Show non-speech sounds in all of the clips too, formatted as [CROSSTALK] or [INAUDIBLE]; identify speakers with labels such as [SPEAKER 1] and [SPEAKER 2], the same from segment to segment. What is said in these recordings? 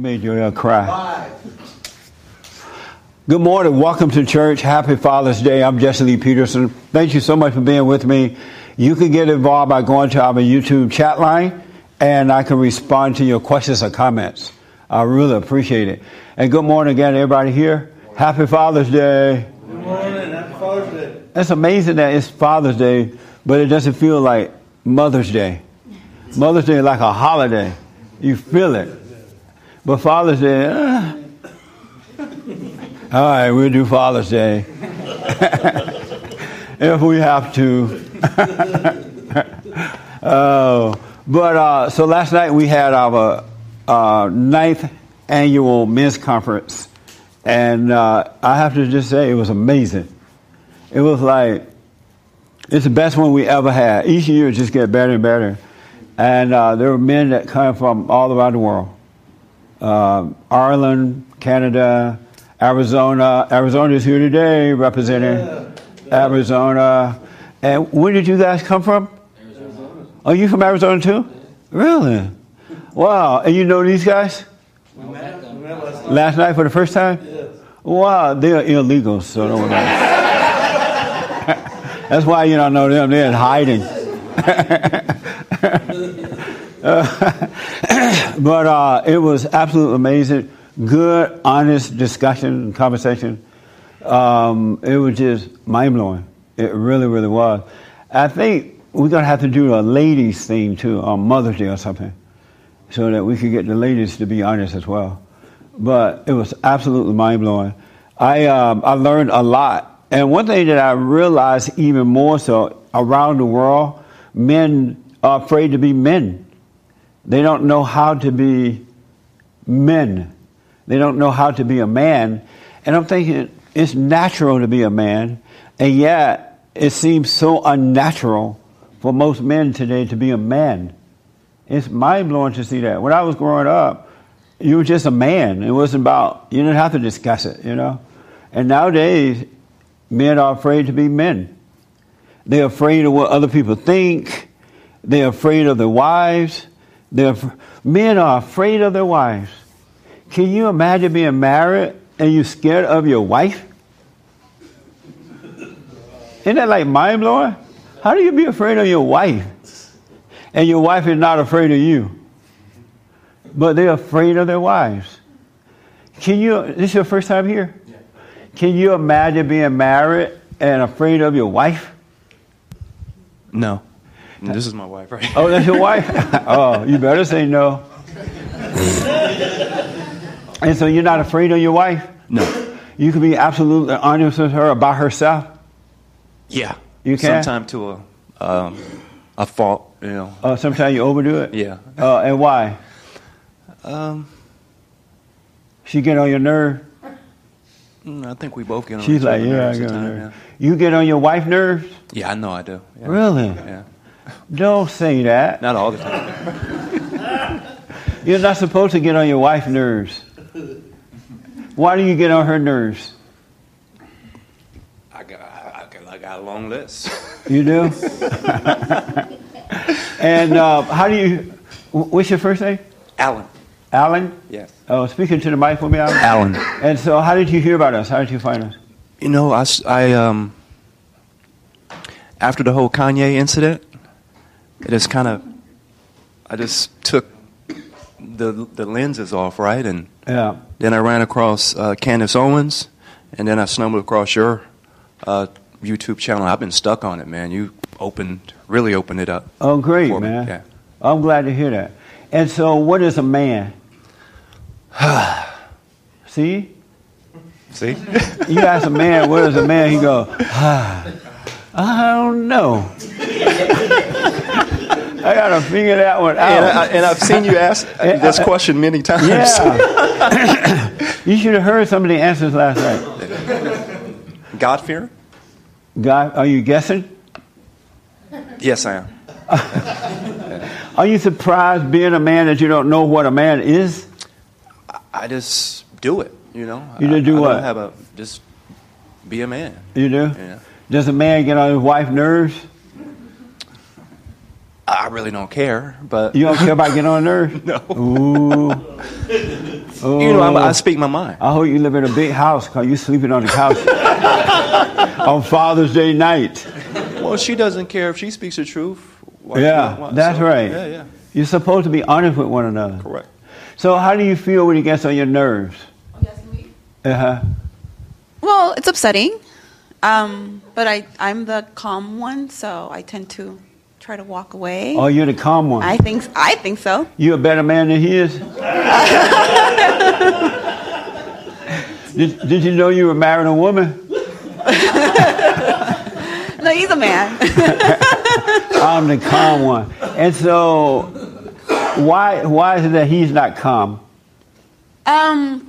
[SPEAKER 1] Made Joel cry. Good morning. Welcome to church. Happy Father's Day. I'm Jesse Lee Peterson. Thank you so much for being with me. You can get involved by going to our YouTube chat line and I can respond to your questions or comments. I really appreciate it. And good morning again, everybody here. Happy Father's Day.
[SPEAKER 2] Good morning. Happy Father's Day.
[SPEAKER 1] It's amazing that it's Father's Day, but it doesn't feel like Mother's Day. Mother's Day is like a holiday. You feel it. But Father's Day, uh, all right, we'll do Father's Day. [LAUGHS] if we have to. uh, [LAUGHS] but uh, so last night we had our uh, ninth annual men's conference, and uh, I have to just say it was amazing. It was like it's the best one we ever had. Each year just get better and better, and uh, there were men that come from all around the world, uh, Ireland, Canada, Arizona. Arizona is here today representing yeah. Arizona. And where did you guys come from? Arizona. Are you from Arizona too? Really? Wow. And you know these guys?
[SPEAKER 2] We met, we met last, night.
[SPEAKER 1] last night for the first time?
[SPEAKER 2] Yes.
[SPEAKER 1] Wow, they're illegals, so don't worry. [LAUGHS] That's why you don't know them. They're in hiding. [LAUGHS] [LAUGHS] but uh, it was absolutely amazing. Good, honest discussion and conversation. Um, it was just mind blowing. It really, really was. I think we're going to have to do a ladies' theme too on Mother's Day or something so that we could get the ladies to be honest as well. But it was absolutely mind blowing. I, um, I learned a lot. And one thing that I realized even more so around the world, men are afraid to be men. They don't know how to be men. They don't know how to be a man. And I'm thinking it's natural to be a man, and yet it seems so unnatural for most men today to be a man. It's mind blowing to see that. When I was growing up, you were just a man. It wasn't about, you didn't have to discuss it, you know? And nowadays, men are afraid to be men. They're afraid of what other people think. They're afraid of their wives. They're, men are afraid of their wives. Can you imagine being married and you're scared of your wife? Isn't that like mind blowing? How do you be afraid of your wife? And your wife is not afraid of you. But they're afraid of their wives. Can you, this is your first time here? Can you imagine being married and afraid of your wife?
[SPEAKER 3] No. This is my wife, right?
[SPEAKER 1] Oh, that's your wife? [LAUGHS] oh, you better say no. and so you're not afraid of your wife?
[SPEAKER 3] No.
[SPEAKER 1] You can be absolutely honest with her about herself?
[SPEAKER 3] Yeah.
[SPEAKER 1] You can?
[SPEAKER 3] Sometimes to a, um, a fault, you know.
[SPEAKER 1] Oh, sometimes you overdo it?
[SPEAKER 3] Yeah.
[SPEAKER 1] Uh, and why?
[SPEAKER 3] Um,
[SPEAKER 1] she get on your nerve?
[SPEAKER 3] Mm, I think we both get on
[SPEAKER 1] She's like, yeah, I get on nerves. You get on your wife nerves?
[SPEAKER 3] Yeah, I know I do. Yeah.
[SPEAKER 1] Really?
[SPEAKER 3] Yeah.
[SPEAKER 1] Don't say that.
[SPEAKER 3] Not all the time. [LAUGHS]
[SPEAKER 1] You're not supposed to get on your wife's nerves. Why do you get on her nerves?
[SPEAKER 3] I got, I got, I got a long list.
[SPEAKER 1] You do? [LAUGHS] and uh, how do you, what's your first name?
[SPEAKER 3] Alan.
[SPEAKER 1] Alan?
[SPEAKER 3] Yes.
[SPEAKER 1] Oh, speaking to the mic for me, Alan.
[SPEAKER 3] Alan.
[SPEAKER 1] And so, how did you hear about us? How did you find us?
[SPEAKER 3] You know, I, I um, after the whole Kanye incident, it just kind of, I just took the the lenses off, right? And
[SPEAKER 1] Yeah.
[SPEAKER 3] then I ran across uh, Candace Owens, and then I stumbled across your uh, YouTube channel. I've been stuck on it, man. You opened, really opened it up.
[SPEAKER 1] Oh, great, man.
[SPEAKER 3] Yeah.
[SPEAKER 1] I'm glad to hear that. And so, what is a man? [SIGHS] See?
[SPEAKER 3] See?
[SPEAKER 1] You ask a man, what is a man? He go, [SIGHS] ah, I don't know. [LAUGHS] I gotta figure that one out.
[SPEAKER 3] and, I, and I've seen you ask [LAUGHS] this question many times.
[SPEAKER 1] Yeah. [LAUGHS] you should have heard some of the answers last night.
[SPEAKER 3] God fear?
[SPEAKER 1] God, are you guessing?
[SPEAKER 3] Yes, I am. [LAUGHS]
[SPEAKER 1] Are you surprised being a man that you don't know what a man is?
[SPEAKER 3] I just do it, you know.
[SPEAKER 1] You just do
[SPEAKER 3] I, I
[SPEAKER 1] what?
[SPEAKER 3] Don't have a just be a man.
[SPEAKER 1] You do?
[SPEAKER 3] Yeah.
[SPEAKER 1] Does a man get on his wife's nerves?
[SPEAKER 3] I really don't care, but
[SPEAKER 1] You don't care about getting on her nerves? [LAUGHS]
[SPEAKER 3] no.
[SPEAKER 1] Ooh.
[SPEAKER 3] you know, I'm. I speak my mind.
[SPEAKER 1] I hope you live in a big house because you're sleeping on the couch [LAUGHS] on Father's Day night.
[SPEAKER 3] Well, she doesn't care if she speaks the truth. Why
[SPEAKER 1] Yeah,
[SPEAKER 3] don't
[SPEAKER 1] that's
[SPEAKER 3] so,
[SPEAKER 1] right.
[SPEAKER 3] Yeah, yeah,
[SPEAKER 1] You're supposed to be honest with one another.
[SPEAKER 3] correct.
[SPEAKER 1] So, how do you feel when he gets on your nerves? Uh huh.
[SPEAKER 4] Well, it's upsetting, um, but I I'm the calm one, so I tend to try to walk away.
[SPEAKER 1] Oh, you're the calm one.
[SPEAKER 4] I think I think so.
[SPEAKER 1] You're a better man than he is? [LAUGHS] did, did you know you were marrying a woman? [LAUGHS]
[SPEAKER 4] No, he's a man. [LAUGHS]
[SPEAKER 1] I'm the calm one. And so, why why is it that he's not calm?
[SPEAKER 4] um,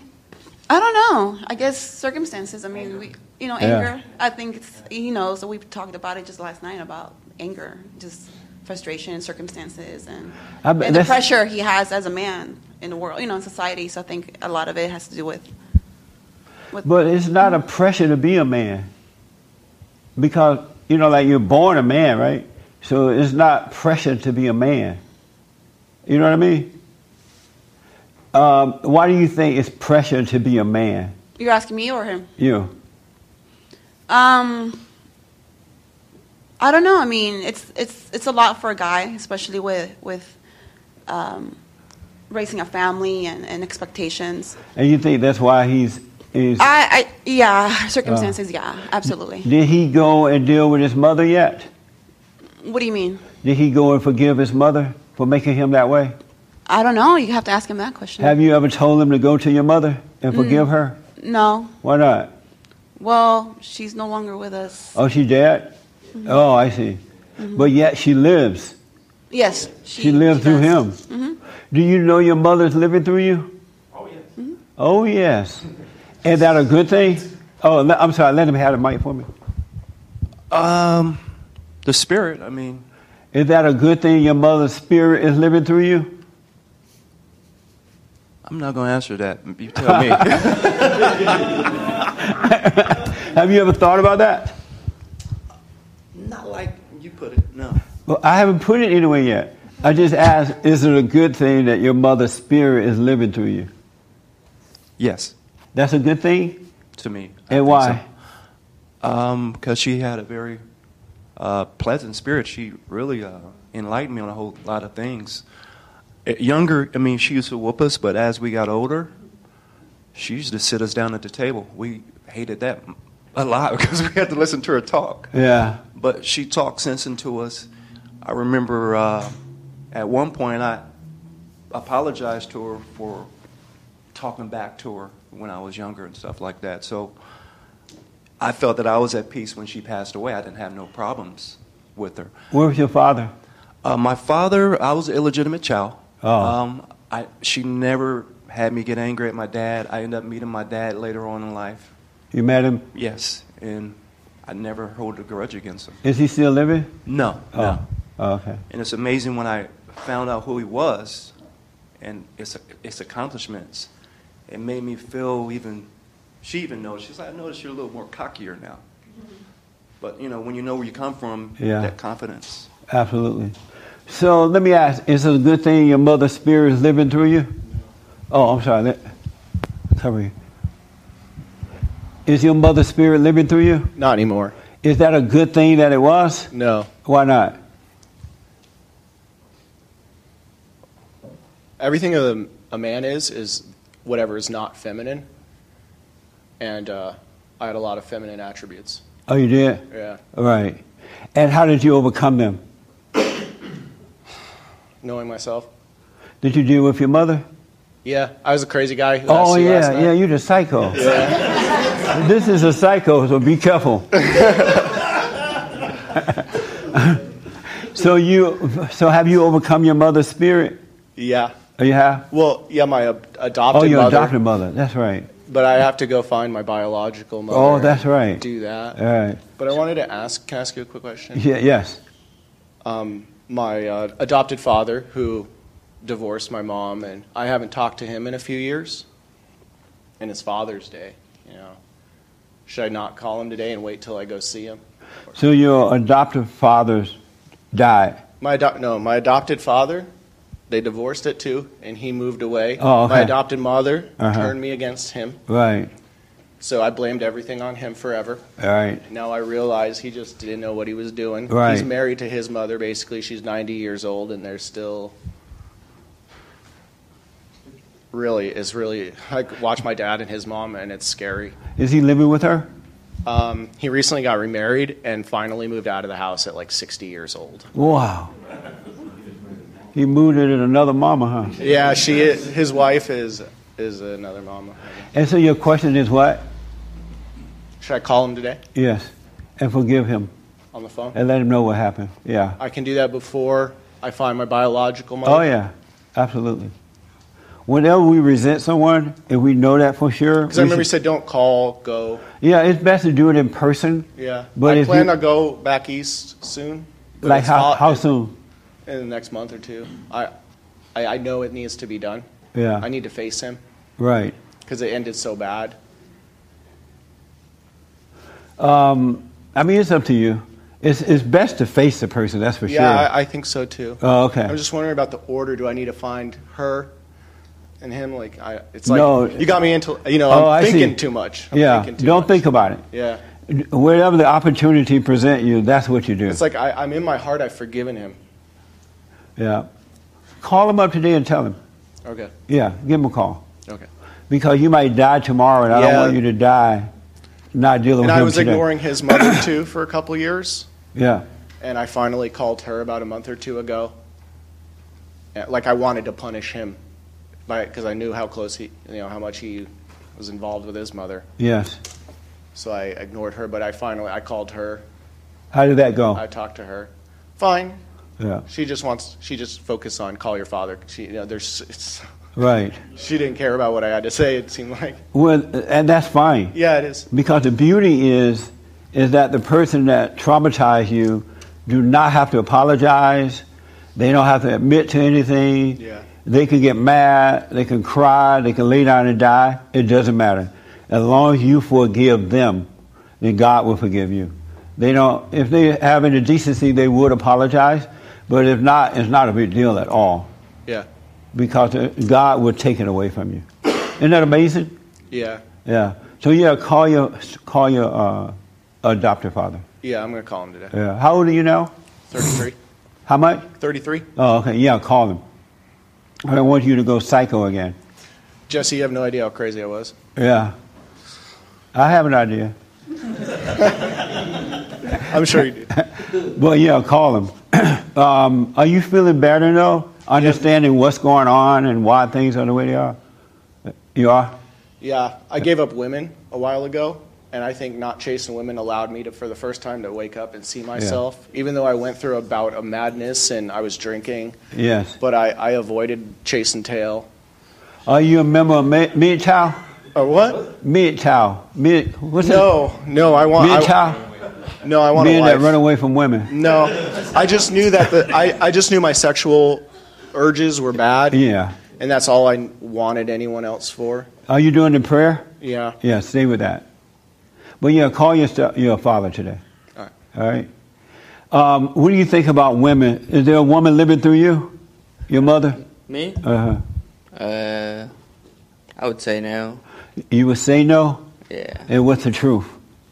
[SPEAKER 4] I don't know. I guess circumstances. I mean, we you know
[SPEAKER 1] Yeah.
[SPEAKER 4] anger. I think it's he knows. So we talked about it just last night about anger, just frustration and circumstances, and,
[SPEAKER 1] I
[SPEAKER 4] and the pressure he has as a man in the world, you know, in society. So I think a lot of it has to do with. with
[SPEAKER 1] But it's not a pressure to be a man. Because, you know, like you're born a man, right? So it's not pressure to be a man. You know what I mean? Um, why do you think it's pressure to be a man?
[SPEAKER 4] you're asking me or him?
[SPEAKER 1] You.
[SPEAKER 4] Um, I don't know. I mean, it's it's it's a lot for a guy, especially with with um, raising a family and, and expectations.
[SPEAKER 1] And you think that's why he's. he's
[SPEAKER 4] I, I yeah, circumstances. yeah, absolutely.
[SPEAKER 1] did he go and deal with his mother yet?
[SPEAKER 4] What do you mean?
[SPEAKER 1] Did he go and forgive his mother for making him that way?
[SPEAKER 4] I don't know. You have to ask him that question.
[SPEAKER 1] Have you ever told him to go to your mother and forgive her?
[SPEAKER 4] no.
[SPEAKER 1] Why not?
[SPEAKER 4] Well, she's no longer with us.
[SPEAKER 1] Oh, she's dead? Mm-hmm. Oh, I see. Mm-hmm. But yet she lives.
[SPEAKER 4] Yes,
[SPEAKER 1] She, lived through
[SPEAKER 4] does.
[SPEAKER 1] him. Mm-hmm. Do you know your mother's living through you? Oh, yes. Oh, yes. Is that a good thing? Oh, le- I'm sorry. Let him have the mic for me.
[SPEAKER 3] Um, the spirit. I mean,
[SPEAKER 1] Is that a good thing your mother's spirit is living through you?
[SPEAKER 3] I'm not going to answer that. You tell me. [LAUGHS]
[SPEAKER 1] Have you ever thought about that?
[SPEAKER 3] Not like you put it. No.
[SPEAKER 1] Well, I haven't put it anywhere yet. I just asked, is it a good thing that your mother's spirit is living through you?
[SPEAKER 3] Yes,
[SPEAKER 1] That's a good thing?
[SPEAKER 3] to me. I
[SPEAKER 1] And
[SPEAKER 3] think
[SPEAKER 1] why?
[SPEAKER 3] so. Um, because she had a very uh, pleasant spirit. She really uh, enlightened me on a whole lot of things. Uh, Younger, I mean, she used to whoop us, but as we got older, she used to sit us down at the table. We hated that a lot [LAUGHS] because we had to listen to her talk.
[SPEAKER 1] Yeah.
[SPEAKER 3] But she talked sense into us. I remember uh, at one point I apologized to her for talking back to her when I was younger and stuff like that. So I felt that I was at peace when she passed away. I didn't have no problems with her.
[SPEAKER 1] Where was your father?
[SPEAKER 3] Uh, my father, I was an illegitimate child.
[SPEAKER 1] Oh.
[SPEAKER 3] Um, I, she never had me get angry at my dad. I ended up meeting my dad later on in life.
[SPEAKER 1] You met him?
[SPEAKER 3] Yes, and I never hold a grudge against him.
[SPEAKER 1] Is he still living?
[SPEAKER 3] No,
[SPEAKER 1] Oh.
[SPEAKER 3] no.
[SPEAKER 1] Oh, okay.
[SPEAKER 3] And it's amazing when I found out who he was and his, his accomplishments. It made me feel even, she even knows. she's like, I noticed you're a little more cockier now. But, you know, when you know where you come from,
[SPEAKER 1] Yeah.
[SPEAKER 3] that confidence.
[SPEAKER 1] Absolutely. So let me ask: Is it a good thing your mother's spirit is living through you? Oh, I'm sorry. Cover you. Is your mother's spirit living through you?
[SPEAKER 5] Not anymore.
[SPEAKER 1] Is that a good thing that it was?
[SPEAKER 5] No.
[SPEAKER 1] Why not?
[SPEAKER 5] Everything a, a man is is whatever is not feminine. And uh, I had a lot of feminine attributes.
[SPEAKER 1] Oh, you did.
[SPEAKER 5] Yeah.
[SPEAKER 1] Right. And how did you overcome them?
[SPEAKER 5] Knowing myself.
[SPEAKER 1] Did you deal with your mother?
[SPEAKER 5] Yeah, I was a crazy guy.
[SPEAKER 1] Oh
[SPEAKER 5] asked you last
[SPEAKER 1] yeah, yeah. You're the psycho. This is a psycho, so be careful. so you, so have you overcome your mother's spirit?
[SPEAKER 5] Yeah.
[SPEAKER 1] Oh, you have.
[SPEAKER 5] Well, yeah, my adopted
[SPEAKER 1] Oh, your
[SPEAKER 5] mother.
[SPEAKER 1] adopted mother. That's right.
[SPEAKER 5] But I have to go find my biological mother.
[SPEAKER 1] Oh, that's right.
[SPEAKER 5] Do that.
[SPEAKER 1] All right.
[SPEAKER 5] But I wanted to ask. Can I ask you a quick question?
[SPEAKER 1] Yeah, yes.
[SPEAKER 5] um, my uh, adopted father, who divorced my mom, and I haven't talked to him in a few years. And it's Father's Day, you know. Should I not call him today and wait till I go see him?
[SPEAKER 1] So your adoptive fathers died.
[SPEAKER 5] My ado- no, my adopted father they divorced it too, and he moved away.
[SPEAKER 1] Oh,
[SPEAKER 5] My adopted mother
[SPEAKER 1] Uh-huh.
[SPEAKER 5] turned me against him,
[SPEAKER 1] Right.
[SPEAKER 5] so I blamed everything on him forever.
[SPEAKER 1] All right.
[SPEAKER 5] Now I realize he just didn't know what he was doing.
[SPEAKER 1] Right.
[SPEAKER 5] He's married to his mother. Basically, she's 90 years old, and they're still. Really, is really. I watch my dad and his mom, and it's scary.
[SPEAKER 1] Is he living with her?
[SPEAKER 5] Um, he recently got remarried and finally moved out of the house at like 60 years old.
[SPEAKER 1] Wow. He moved in another mama, huh?
[SPEAKER 5] Yeah, she. His wife is is another mama.
[SPEAKER 1] And so your question is what?
[SPEAKER 5] Should I call him today
[SPEAKER 1] Yes. And forgive him
[SPEAKER 5] on the phone?
[SPEAKER 1] and let him know what happened. Yeah.
[SPEAKER 5] I can do that before I find my biological mother.
[SPEAKER 1] Oh, yeah. Absolutely. Whenever we resent someone, if we know that for sure,
[SPEAKER 5] Because I remember you said don't call, go.
[SPEAKER 1] yeah, it's best to do it in person.
[SPEAKER 5] Yeah.
[SPEAKER 1] But
[SPEAKER 5] I plan
[SPEAKER 1] you-
[SPEAKER 5] to go back east soon.
[SPEAKER 1] Like how, how soon?
[SPEAKER 5] In the next month or two. I, I, I know it needs to be done.
[SPEAKER 1] Yeah.
[SPEAKER 5] I need to face him
[SPEAKER 1] Right.
[SPEAKER 5] because it ended so bad.
[SPEAKER 1] Um, I mean, it's up to you. It's, it's best to face the person, that's for
[SPEAKER 5] yeah,
[SPEAKER 1] sure.
[SPEAKER 5] I, I think so too.
[SPEAKER 1] oh, okay.
[SPEAKER 5] I'm just wondering about the order. Do I need to find her and him? Like, I, it's like
[SPEAKER 1] No.
[SPEAKER 5] you got me into. You know,
[SPEAKER 1] Oh,
[SPEAKER 5] I'm thinking too much. I'm
[SPEAKER 1] yeah,
[SPEAKER 5] thinking too
[SPEAKER 1] don't
[SPEAKER 5] much.
[SPEAKER 1] think about it.
[SPEAKER 5] Yeah,
[SPEAKER 1] Wherever the opportunity present you, that's what you do.
[SPEAKER 5] it's like I, I'm in my heart. I've forgiven him.
[SPEAKER 1] yeah. Call him up today and tell him.
[SPEAKER 5] Okay.
[SPEAKER 1] Yeah, give him a call.
[SPEAKER 5] Okay.
[SPEAKER 1] Because you might die tomorrow, and I don't want you to die not dealing
[SPEAKER 5] And
[SPEAKER 1] with
[SPEAKER 5] I
[SPEAKER 1] him
[SPEAKER 5] was
[SPEAKER 1] today.
[SPEAKER 5] ignoring his mother [COUGHS] too for a couple years,
[SPEAKER 1] Yeah,
[SPEAKER 5] and I finally called her about a month or two ago. Like I wanted to punish him, because I knew how close he, you know, how much he was involved with his mother.
[SPEAKER 1] yes.
[SPEAKER 5] So I ignored her, but I finally I called her.
[SPEAKER 1] How did that go?
[SPEAKER 5] I talked to her. Fine.
[SPEAKER 1] yeah,
[SPEAKER 5] She just wants. She just focused on call your father. She, you know, there's. [LAUGHS] It's,
[SPEAKER 1] right.
[SPEAKER 5] she didn't care about what I had to say. It seemed like.
[SPEAKER 1] Well, and that's fine.
[SPEAKER 5] Yeah, it is.
[SPEAKER 1] Because the beauty is, is that the person that traumatized you do not have to apologize. They don't have to admit to anything.
[SPEAKER 5] Yeah.
[SPEAKER 1] They can get mad. They can cry. They can lay down and die. It doesn't matter. As long as you forgive them, then God will forgive you. They don't. If they have any decency, they would apologize. But if not, it's not a big deal at all
[SPEAKER 5] Yeah.
[SPEAKER 1] because God will take it away from you. Isn't that amazing?
[SPEAKER 5] Yeah.
[SPEAKER 1] Yeah. So yeah, call your call your uh, adoptive father.
[SPEAKER 5] Yeah. I'm gonna call him today.
[SPEAKER 1] Yeah. How old are you now?
[SPEAKER 5] Thirty-three.
[SPEAKER 1] How much?
[SPEAKER 5] Thirty-three.
[SPEAKER 1] Oh, okay. Yeah, call him. I don't want you to go psycho again.
[SPEAKER 5] Jesse, you have no idea how crazy I was.
[SPEAKER 1] Yeah. I have an idea. [LAUGHS]
[SPEAKER 5] I'm sure you do. [LAUGHS]
[SPEAKER 1] Well, yeah, call him. [CLEARS THROAT] um, are you feeling better though? Understanding what's going on and why things are the way they are. You are.
[SPEAKER 5] Yeah, I gave up women a while ago, and I think not chasing women allowed me to, for the first time, to wake up and see myself. Even though I went through about a bout of madness and I was drinking,
[SPEAKER 1] Yes.
[SPEAKER 5] but I, I avoided chasing tail.
[SPEAKER 1] Are you a member of Mid MGTOW?
[SPEAKER 5] Or what?
[SPEAKER 1] MGTOW. Mid. What's
[SPEAKER 5] No, no, I want.
[SPEAKER 1] Mid
[SPEAKER 5] I,
[SPEAKER 1] Chow.
[SPEAKER 5] no, I want a
[SPEAKER 1] Men that run away from women.
[SPEAKER 5] No, I just knew that the, I, I just knew my sexual urges were bad,
[SPEAKER 1] Yeah.
[SPEAKER 5] and that's all I wanted anyone else for.
[SPEAKER 1] Are you doing the prayer?
[SPEAKER 5] Yeah.
[SPEAKER 1] Yeah, stay with that. But yeah, call your your father today.
[SPEAKER 5] All right.
[SPEAKER 1] All right. Um, what do you think about women? Is there a woman living through you? Your mother?
[SPEAKER 6] Me?
[SPEAKER 1] Uh huh.
[SPEAKER 6] Uh, I would say no.
[SPEAKER 1] You would say no.
[SPEAKER 6] Yeah.
[SPEAKER 1] And what's the truth?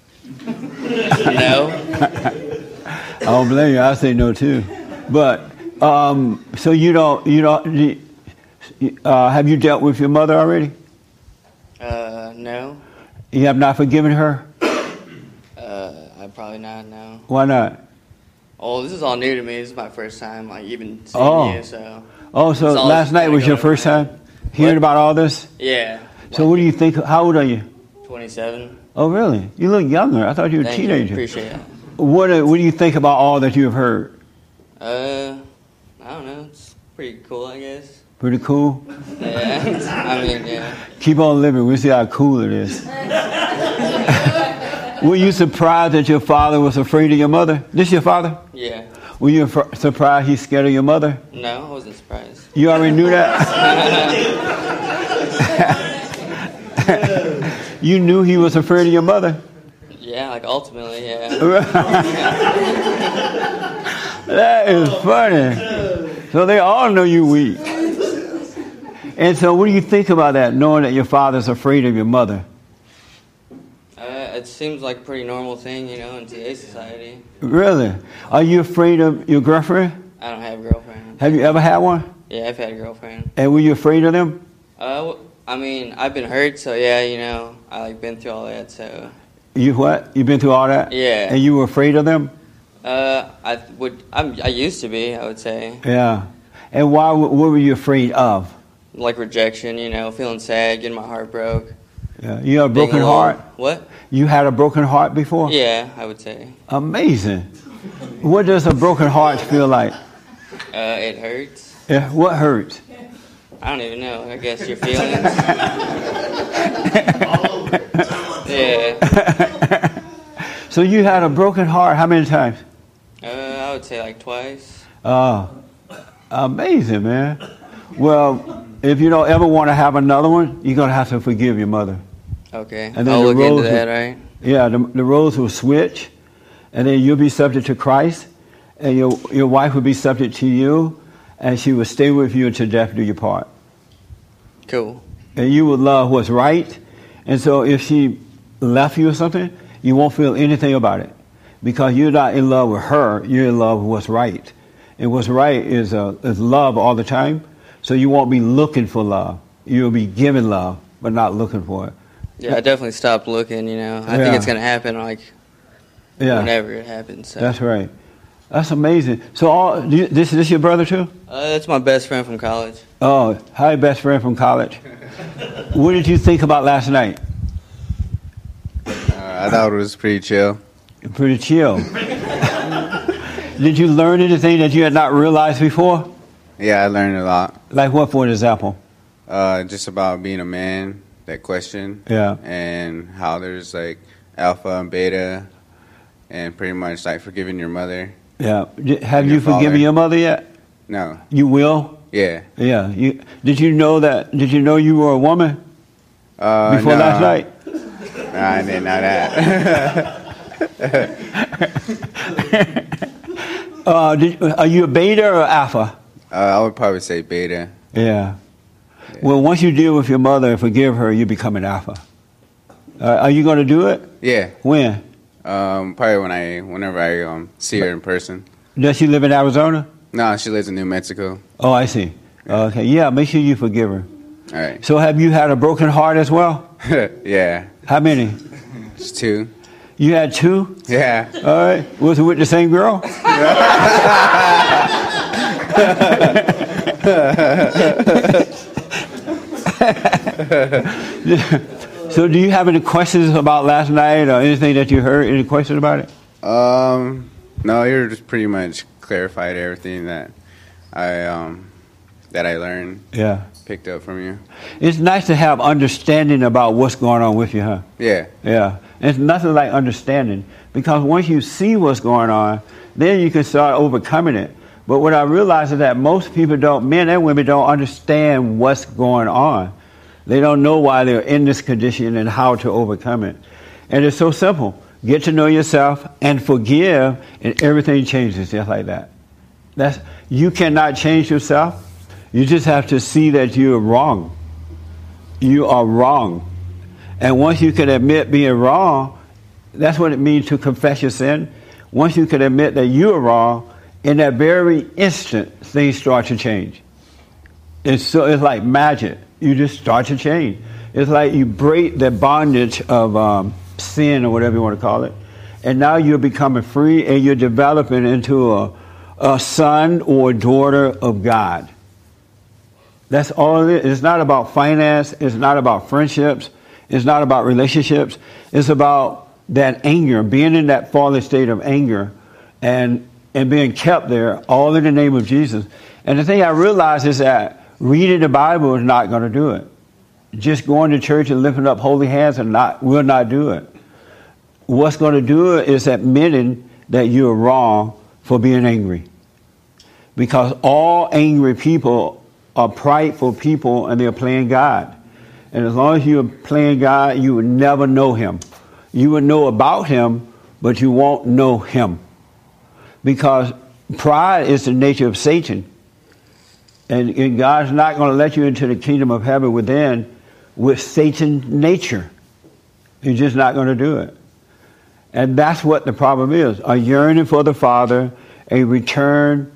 [SPEAKER 1] [LAUGHS]
[SPEAKER 6] no. [LAUGHS]
[SPEAKER 1] I don't blame you. I say no too. But um, so you don't you don't uh, have you dealt with your mother already?
[SPEAKER 6] Uh, no.
[SPEAKER 1] You have not forgiven her.
[SPEAKER 6] Probably not. No.
[SPEAKER 1] Why not?
[SPEAKER 6] Oh, this is all new to me. This is my first time, like even seeing
[SPEAKER 1] Oh.
[SPEAKER 6] you. So
[SPEAKER 1] Oh, so last night was your first time hearing
[SPEAKER 6] What?
[SPEAKER 1] about all this.
[SPEAKER 6] yeah.
[SPEAKER 1] So what do you think? How old are you?
[SPEAKER 6] Twenty-seven.
[SPEAKER 1] Oh, really? You look younger. I thought you were a
[SPEAKER 6] Thank you. Appreciate it.
[SPEAKER 1] What uh, What do you think about all that you have heard?
[SPEAKER 6] Uh, I don't know. It's pretty cool, I guess.
[SPEAKER 1] Pretty cool.
[SPEAKER 6] Yeah. [LAUGHS] I mean, yeah.
[SPEAKER 1] Keep on living. We'll see how cool it is. [LAUGHS] Were you surprised that your father was afraid of your mother? This is your father?
[SPEAKER 6] Yeah.
[SPEAKER 1] Were you surprised he's scared of your mother?
[SPEAKER 6] No, I wasn't surprised.
[SPEAKER 1] You already knew that. [LAUGHS] you knew he was afraid of your mother.
[SPEAKER 6] Yeah, like ultimately, yeah. [LAUGHS]
[SPEAKER 1] That is funny. So they all know you weak. And so, what do you think about that, knowing that your father's afraid of your mother?
[SPEAKER 6] It seems like a pretty normal thing, you know, in today's society.
[SPEAKER 1] Really? Are you afraid of your girlfriend?
[SPEAKER 6] I don't have a girlfriend.
[SPEAKER 1] Have you ever had one?
[SPEAKER 6] Yeah, I've had a girlfriend.
[SPEAKER 1] And were you afraid of them?
[SPEAKER 6] Uh, w- I mean, I've been hurt, so yeah, you know, I like been through all that, so
[SPEAKER 1] You what? You've been through all that?
[SPEAKER 6] Yeah.
[SPEAKER 1] And you were afraid of them?
[SPEAKER 6] uh, I would, I'm, I used to be, I would say,
[SPEAKER 1] Yeah. And why? What were you afraid of?
[SPEAKER 6] like rejection, you know, feeling sad, getting my heart broke.
[SPEAKER 1] Yeah. You had a broken heart.
[SPEAKER 6] What?
[SPEAKER 1] You had a broken heart before?
[SPEAKER 6] Yeah, I would say.
[SPEAKER 1] Amazing. What does a broken heart feel like?
[SPEAKER 6] Uh, it hurts.
[SPEAKER 1] Yeah. What hurts?
[SPEAKER 6] I don't even know. I guess your feelings. [LAUGHS] yeah.
[SPEAKER 1] So you had a broken heart how many times?
[SPEAKER 6] Uh, I would say like twice.
[SPEAKER 1] Oh, amazing, man. Well, if you don't ever want to have another one, you're going to have to forgive your mother.
[SPEAKER 6] Okay.
[SPEAKER 1] And then
[SPEAKER 6] I'll
[SPEAKER 1] the
[SPEAKER 6] look into
[SPEAKER 1] roles
[SPEAKER 6] that,
[SPEAKER 1] will-
[SPEAKER 6] right?
[SPEAKER 1] Yeah, the, the roles will switch, and then you'll be subject to Christ, and your, your wife will be subject to you, and she will stay with you until death do your part.
[SPEAKER 6] Cool.
[SPEAKER 1] And you will love what's right. And so if she left you or something, you won't feel anything about it. Because you're not in love with her, you're in love with what's right. And what's right is, uh, is love all the time. So you won't be looking for love. You'll be giving love, but not looking for it.
[SPEAKER 6] Yeah, I definitely stopped looking. You know, I
[SPEAKER 1] Yeah.
[SPEAKER 6] think it's gonna happen like
[SPEAKER 1] Yeah,
[SPEAKER 6] whenever it happens. So.
[SPEAKER 1] that's right. That's amazing. So all do you, this this your brother too?
[SPEAKER 6] Uh, that's my best friend from college.
[SPEAKER 1] Oh, hi, best friend from college. [LAUGHS] what did you think about last night?
[SPEAKER 7] Uh, I thought it was pretty chill.
[SPEAKER 1] Pretty chill. did you learn anything that you had not realized before?
[SPEAKER 7] Yeah, I learned a lot.
[SPEAKER 1] Like what, for example?
[SPEAKER 7] Uh, just about being a man, that question,
[SPEAKER 1] Yeah.
[SPEAKER 7] and how there's like alpha and beta, and pretty much like forgiving your mother.
[SPEAKER 1] Yeah. Have you forgiven your mother yet?
[SPEAKER 7] No,
[SPEAKER 1] You will.
[SPEAKER 7] yeah.
[SPEAKER 1] Yeah. You, did you know that? Did you know you were a woman
[SPEAKER 7] Uh,
[SPEAKER 1] before
[SPEAKER 7] no,
[SPEAKER 1] last night?
[SPEAKER 7] No, I didn't know that. [LAUGHS]
[SPEAKER 1] Uh, did, are you a beta or alpha?
[SPEAKER 7] uh, I would probably say beta.
[SPEAKER 1] Yeah. Well, once you deal with your mother and forgive her, you become an alpha. Uh, are you going to do it?
[SPEAKER 7] Yeah.
[SPEAKER 1] When?
[SPEAKER 7] Um, probably when I, whenever I um, see her in person.
[SPEAKER 1] Does she live in Arizona?
[SPEAKER 7] No, she lives in New Mexico.
[SPEAKER 1] Oh, I see. Okay. Yeah. Make sure you forgive her.
[SPEAKER 7] All right.
[SPEAKER 1] So, have you had a broken heart as well? [LAUGHS]
[SPEAKER 7] yeah.
[SPEAKER 1] How many?
[SPEAKER 7] Just two.
[SPEAKER 1] You had two.
[SPEAKER 7] Yeah.
[SPEAKER 1] All right. Was it with the same girl? [LAUGHS] [LAUGHS] [LAUGHS] so, do you have any questions about last night or anything that you heard? Any questions about it?
[SPEAKER 7] Um, no, you're just pretty much clarified everything that I um that I learned,
[SPEAKER 1] Yeah.
[SPEAKER 7] picked up from you.
[SPEAKER 1] It's nice to have understanding about what's going on with you, huh?
[SPEAKER 7] Yeah,
[SPEAKER 1] Yeah. It's nothing like understanding because once you see what's going on, then you can start overcoming it. But what I realize is that most people don't, men and women don't understand what's going on. They don't know why they're in this condition and how to overcome it. And it's so simple. Get to know yourself and forgive, and everything changes just like that. That's, you cannot change yourself. You just have to see that you're wrong. You are wrong. And once you can admit being wrong, that's what it means to confess your sin. Once you can admit that you are wrong, in that very instant, things start to change. It's so it's like magic. You just start to change. It's like you break the bondage of um, sin or whatever you want to call it, and now you're becoming free and you're developing into a, a son or daughter of God. That's all it is. It's not about finance. It's not about friendships. It's not about relationships. It's about that anger, being in that fallen state of anger and, and being kept there, all in the name of Jesus. And the thing I realize is that reading the Bible is not going to do it. Just going to church and lifting up holy hands and not, will not do it. What's going to do it is admitting that you're wrong for being angry. Because all angry people are prideful people and they're playing God. And as long as you're playing God, you will never know Him. You will know about Him, but you won't know Him. Because pride is the nature of Satan. And, and God's not going to let you into the kingdom of heaven within with Satan's nature. He's just not going to do it. And that's what the problem is a yearning for the Father, a return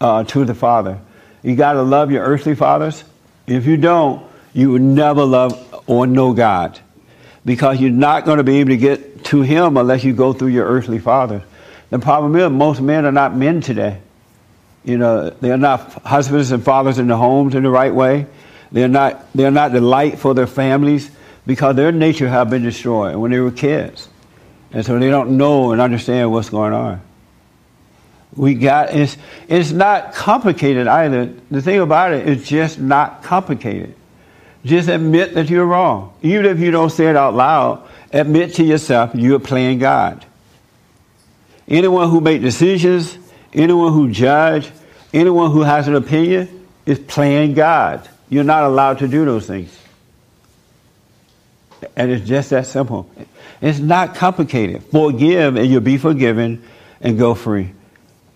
[SPEAKER 1] uh, to the Father. You got to love your earthly fathers. If you don't, you will never love or know God because you're not going to be able to get to Him unless you go through your earthly father. The problem is, most men are not men today. You know, they're not husbands and fathers in the homes in the right way. They're not, they're not the light for their families because their nature have been destroyed when they were kids. And so they don't know and understand what's going on. We got it's it's not complicated either. The thing about it is just not complicated. Just admit that you're wrong. Even if you don't say it out loud, admit to yourself you're playing God. Anyone who makes decisions, anyone who judge, anyone who has an opinion is playing God. You're not allowed to do those things. And it's just that simple. It's not complicated. Forgive and you'll be forgiven and go free.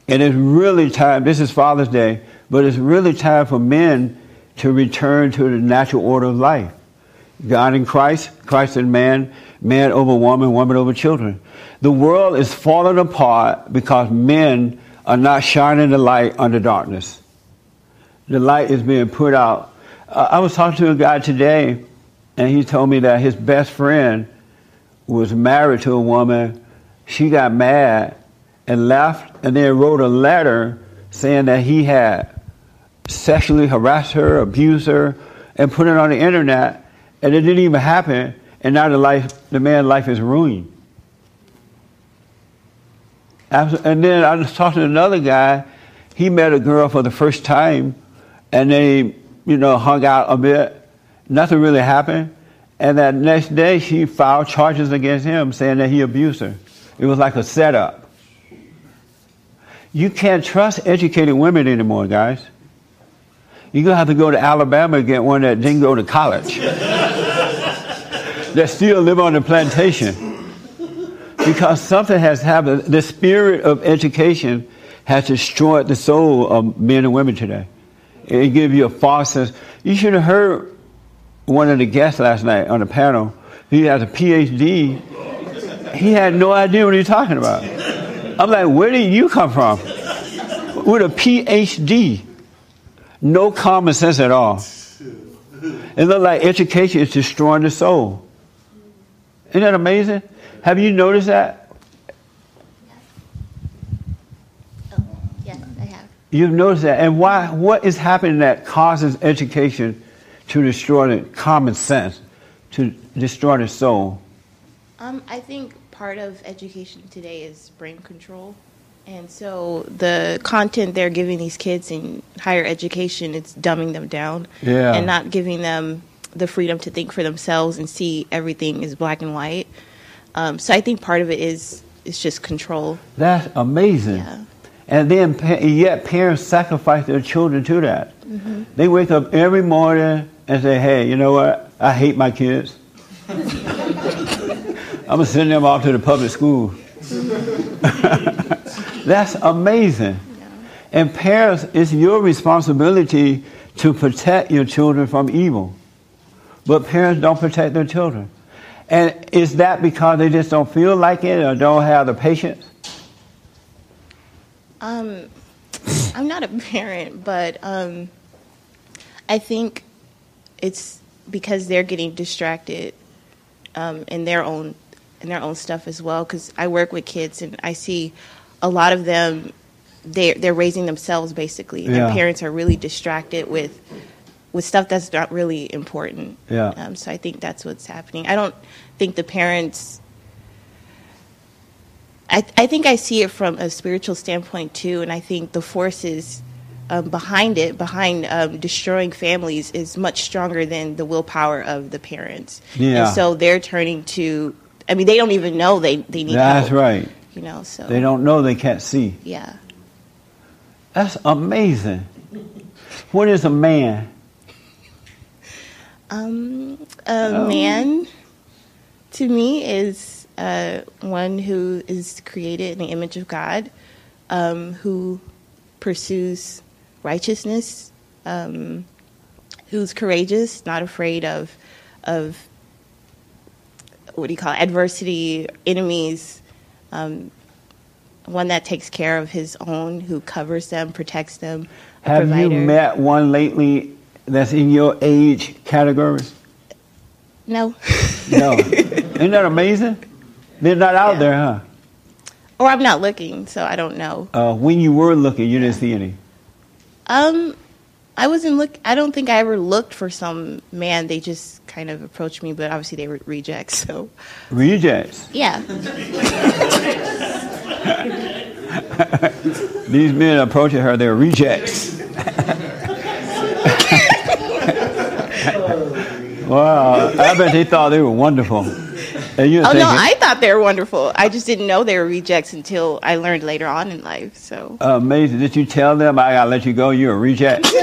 [SPEAKER 1] And it's really time, this is Father's Day, but it's really time for men to return to the natural order of life. God in Christ, Christ in man, man over woman, woman over children. The world is falling apart because men are not shining the light under darkness. The light is being put out. Uh, I was talking to a guy today, and he told me that his best friend was married to a woman. She got mad and left, and then wrote a letter saying that he had sexually harassed her, abused her, and put it on the internet, and it didn't even happen, and now the life, the man's life is ruined. And then I was talking to another guy. He met a girl for the first time, and they, you know, hung out a bit. Nothing really happened. And that next day, she filed charges against him, saying that he abused her. It was like a setup. You can't trust educated women anymore, guys. You're going to have to go to Alabama and get one that didn't go to college, [LAUGHS] that still live on the plantation. Because something has happened. The spirit of education has destroyed the soul of men and women today. It gives you a false sense. You should have heard one of the guests last night on the panel. He has a PhD. He had no idea what he was talking about. I'm like, where did you come from? With a PhD. No common sense at all. It looks like education is destroying the soul. Isn't that amazing? Have you noticed that?
[SPEAKER 8] Oh, yes, I have.
[SPEAKER 1] You've noticed that. And why what is happening that causes education to destroy the common sense, to destroy the soul?
[SPEAKER 8] Um, I think part of education today is brain control. And so the content they're giving these kids in higher education, it's dumbing them down
[SPEAKER 1] Yeah.
[SPEAKER 8] and not giving them the freedom to think for themselves and see everything is black and white. Um, so I think part of it is is just control.
[SPEAKER 1] That's amazing.
[SPEAKER 8] Yeah.
[SPEAKER 1] And then yet parents sacrifice their children to that.
[SPEAKER 8] Mm-hmm.
[SPEAKER 1] They wake up every morning and say, "Hey, you know what? I hate my kids. [LAUGHS] I'm gonna send them off to the public school." [LAUGHS] That's amazing. And parents, it's your responsibility to protect your children from evil. But parents don't protect their children. And is that because they just don't feel like it or don't have the patience?
[SPEAKER 8] Um, I'm not a parent, but um, I think it's because they're getting distracted um, in their own in their own stuff as well. Because I work with kids, and I see a lot of them. They they're raising themselves basically.
[SPEAKER 1] Yeah.
[SPEAKER 8] Their parents are really distracted with with stuff that's not really important.
[SPEAKER 1] Yeah.
[SPEAKER 8] Um, so I think that's what's happening. I don't think the parents I, I think I see it from a spiritual standpoint too, and I think the forces um, behind it, behind um, destroying families, is much stronger than the willpower of the parents.
[SPEAKER 1] Yeah.
[SPEAKER 8] And so they're turning to. I mean, they don't even know they they need
[SPEAKER 1] That's
[SPEAKER 8] help.
[SPEAKER 1] right.
[SPEAKER 8] You know, so
[SPEAKER 1] They don't know they can't see.
[SPEAKER 8] Yeah.
[SPEAKER 1] That's amazing. What is a man?
[SPEAKER 8] Um, a
[SPEAKER 1] Oh.
[SPEAKER 8] man, to me, is uh, one who is created in the image of God, um, who pursues righteousness um, who's courageous, not afraid of of what do you call it, adversity, enemies. Um, one that takes care of his own, who covers them, protects them.
[SPEAKER 1] Have you met one lately that's in your age categories?
[SPEAKER 8] No.
[SPEAKER 1] No. Isn't that amazing? They're not out
[SPEAKER 8] Yeah.
[SPEAKER 1] there, huh?
[SPEAKER 8] or I'm not looking, so I don't know.
[SPEAKER 1] Uh, when you were looking, you didn't see any.
[SPEAKER 8] Um, I wasn't look. I don't think I ever looked for some man. They just kind of approached me, but obviously they were rejects. So
[SPEAKER 1] Rejects.
[SPEAKER 8] yeah, [LAUGHS]
[SPEAKER 1] These men approaching her, they're rejects. [LAUGHS] wow. I bet they thought they were wonderful. And you're
[SPEAKER 8] Oh
[SPEAKER 1] thinking,
[SPEAKER 8] no, I thought they were wonderful. I just didn't know they were rejects until I learned later on in life. So
[SPEAKER 1] amazing. Did you tell them I gotta let you go? You're a reject. [LAUGHS]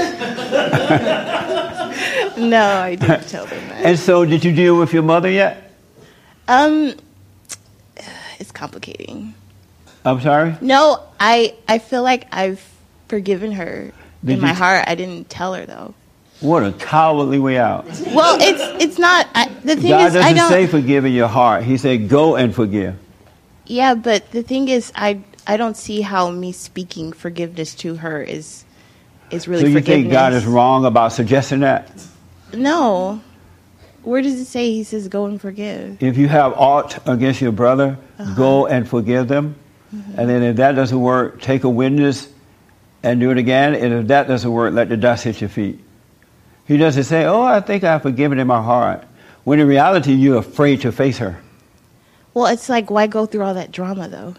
[SPEAKER 8] no, I didn't tell them that.
[SPEAKER 1] and so, did you deal with your mother yet?
[SPEAKER 8] Um, it's complicating.
[SPEAKER 1] I'm sorry.
[SPEAKER 8] No, I I feel like I've forgiven her
[SPEAKER 1] Did
[SPEAKER 8] in my
[SPEAKER 1] you-
[SPEAKER 8] heart. I didn't tell her though.
[SPEAKER 1] What a cowardly way out.
[SPEAKER 8] Well, it's it's not. I, the thing
[SPEAKER 1] God
[SPEAKER 8] is, I
[SPEAKER 1] doesn't
[SPEAKER 8] don't.
[SPEAKER 1] say forgive in your heart. He said go and forgive.
[SPEAKER 8] Yeah, but the thing is, I I don't see how me speaking forgiveness to her is is really
[SPEAKER 1] so you think God is wrong about suggesting that?
[SPEAKER 8] No. Where does it say He says go and forgive?
[SPEAKER 1] If you have aught against your brother,
[SPEAKER 8] Uh-huh.
[SPEAKER 1] go and forgive them.
[SPEAKER 8] Mm-hmm.
[SPEAKER 1] And then if that doesn't work, take a witness and do it again. And if that doesn't work, let the dust hit your feet. He doesn't say, oh, I think I've forgiven in my heart. When in reality, you're afraid to face her.
[SPEAKER 8] Well, it's like why go through all that drama though?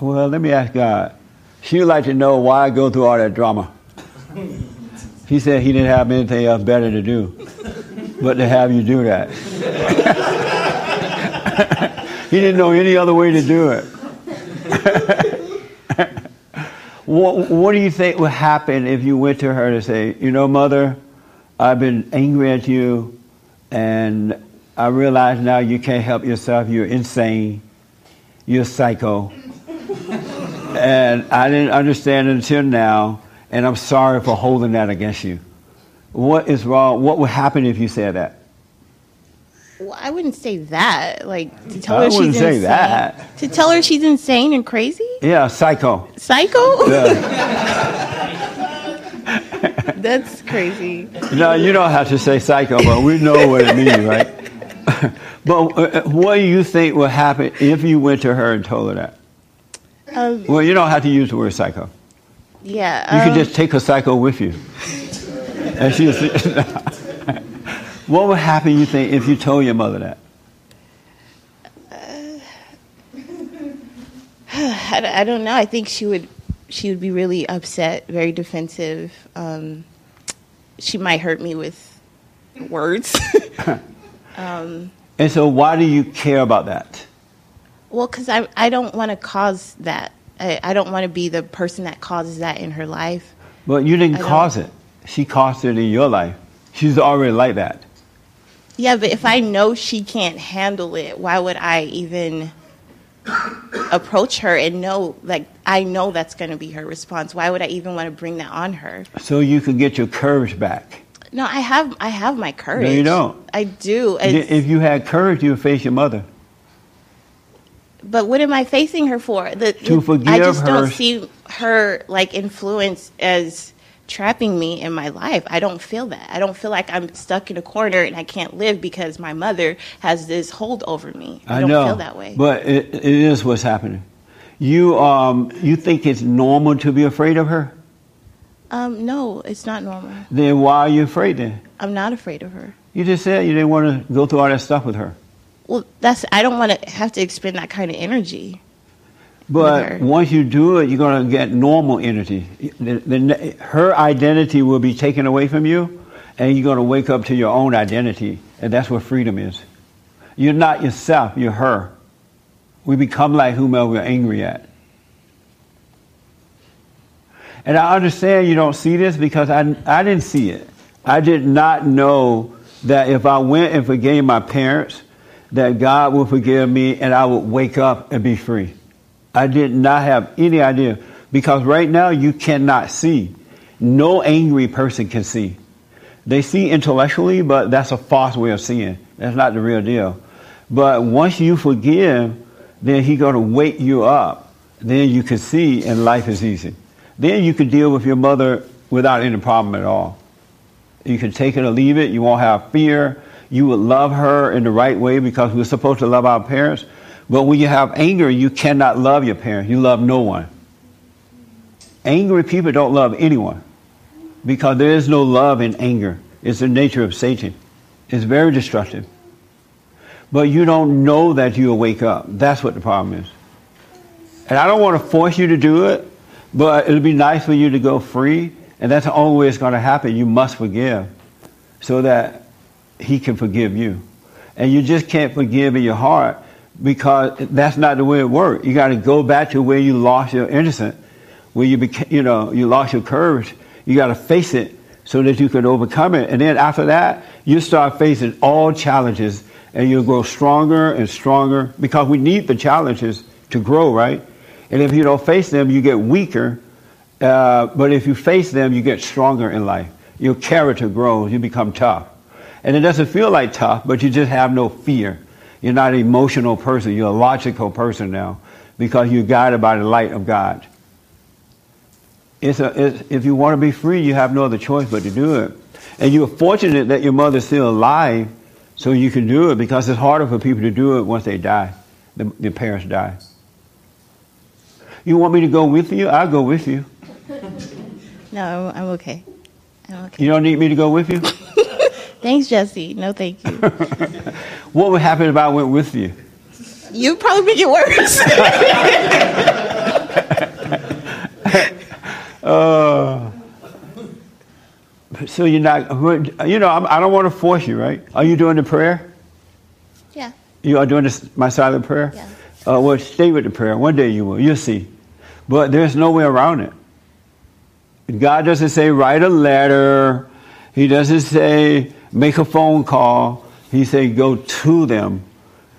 [SPEAKER 1] Well, let me ask God. She would like to know why I go through all that drama. [LAUGHS] He said he didn't have anything else better to do but to have you do that. [LAUGHS] he didn't know any other way to do it. [LAUGHS] what, what do you think would happen if you went to her to say, you know, mother, I've been angry at you and I realize now you can't help yourself. You're insane. You're psycho. [LAUGHS] and I didn't understand it until now, and I'm sorry for holding that against you. What is wrong? What would happen if you said that?
[SPEAKER 8] Well, I wouldn't say that. Like to tell
[SPEAKER 1] I
[SPEAKER 8] her she's
[SPEAKER 1] wouldn't say
[SPEAKER 8] insane.
[SPEAKER 1] that.
[SPEAKER 8] To tell her she's insane and crazy?
[SPEAKER 1] Yeah, psycho.
[SPEAKER 8] Psycho?
[SPEAKER 1] Yeah. [LAUGHS] [LAUGHS]
[SPEAKER 8] That's crazy.
[SPEAKER 1] no, you don't have to say psycho, but we know what it means, right? [LAUGHS] but uh, what do you think will happen if you went to her and told her that?
[SPEAKER 8] Um,
[SPEAKER 1] Well, you don't have to use the word psycho.
[SPEAKER 8] yeah.
[SPEAKER 1] You
[SPEAKER 8] um,
[SPEAKER 1] could just take a psycho with you. And she'll [LAUGHS] see. what would happen, you think, if you told your mother that? [SIGHS]
[SPEAKER 8] I don't know. I think she would she would be really upset, very defensive. Um, she might hurt me with words. [LAUGHS] um,
[SPEAKER 1] And so, why do you care about that?
[SPEAKER 8] well, because I I don't want to cause that. I, I don't want to be the person that causes that in her life.
[SPEAKER 1] But you didn't
[SPEAKER 8] I don't-
[SPEAKER 1] cause it. She caused it in your life. She's already like that.
[SPEAKER 8] Yeah, but if I know she can't handle it, why would I even approach her and know like I know that's going to be her response? Why would I even want to bring that on her?
[SPEAKER 1] So you could get your courage back.
[SPEAKER 8] No, I have I have my courage.
[SPEAKER 1] No, you don't.
[SPEAKER 8] I do. It's-
[SPEAKER 1] If you had courage, you would face your mother.
[SPEAKER 8] But what am I facing her for? The,
[SPEAKER 1] To
[SPEAKER 8] I just
[SPEAKER 1] her.
[SPEAKER 8] don't see her like influence as trapping me in my life. I don't feel that. I don't feel like I'm stuck in a corner and I can't live because my mother has this hold over me. I, don't
[SPEAKER 1] know,
[SPEAKER 8] feel that way.
[SPEAKER 1] but it, it is what's happening. You um, you think it's normal to be afraid of her?
[SPEAKER 8] um, no, it's not normal.
[SPEAKER 1] Then why are you afraid? Then
[SPEAKER 8] I'm not afraid of her.
[SPEAKER 1] you just said you didn't want to go through all that stuff with her.
[SPEAKER 8] Well, that's I don't want to have to expend that kind of energy.
[SPEAKER 1] But once you do it, you're going to get normal energy. The, the, her identity will be taken away from you, and you're going to wake up to your own identity, and that's what freedom is. You're not yourself, you're her. We become like whomever we're angry at. And I understand you don't see this because I, I didn't see it. I did not know that if I went and forgave my parents, that God would forgive me and I would wake up and be free. I did not have any idea because right now you cannot see. no angry person can see. They see intellectually, but that's a false way of seeing. That's not the real deal. But once you forgive, then He's going to wake you up. Then you can see, and life is easy. Then you can deal with your mother without any problem at all. You can take it or leave it. You won't have fear. You will love her in the right way because we're supposed to love our parents. But when you have anger, you cannot love your parents. You love no one. Angry people don't love anyone because there is no love in anger. It's the nature of Satan. It's very destructive. But you don't know that you'll wake up. That's what the problem is. And I don't want to force you to do it, but it'll be nice for you to go free. And that's the only way it's going to happen. You must forgive so that he can forgive you. And you just can't forgive in your heart because that's not the way it works. You got to go back to where you lost your innocence, where you became, you know, you lost your courage. You got to face it so that you can overcome it. And then after that, you start facing all challenges and you'll grow stronger and stronger because we need the challenges to grow, right? And if you don't face them, you get weaker. Uh, but if you face them, you get stronger in life. Your character grows. You become tough. And it doesn't feel like tough, but you just have no fear. You're not an emotional person. You're a logical person now because you're guided by the light of God. It's a, it's, if you want to be free, you have no other choice but to do it. And you're fortunate that your mother's still alive so you can do it because it's harder for people to do it once they die, the, the parents die. You want me to go with you? I'll go with you. [LAUGHS]
[SPEAKER 8] No, I'm okay. I'm okay.
[SPEAKER 1] You don't need me to go with you?
[SPEAKER 8] Thanks, Jesse. No, thank you. [LAUGHS]
[SPEAKER 1] what would happen if I went with you?
[SPEAKER 8] You'd probably make it worse. [LAUGHS]
[SPEAKER 1] Uh, so you're not, you know, I'm, I do not want to force you, right? Are you doing the prayer?
[SPEAKER 8] yeah.
[SPEAKER 1] You are doing this, my silent prayer?
[SPEAKER 8] Yeah.
[SPEAKER 1] Uh, well, stay with the prayer. One day you will. You'll see. But there's no way around it. God doesn't say write a letter. He doesn't say make a phone call. He said, go to them.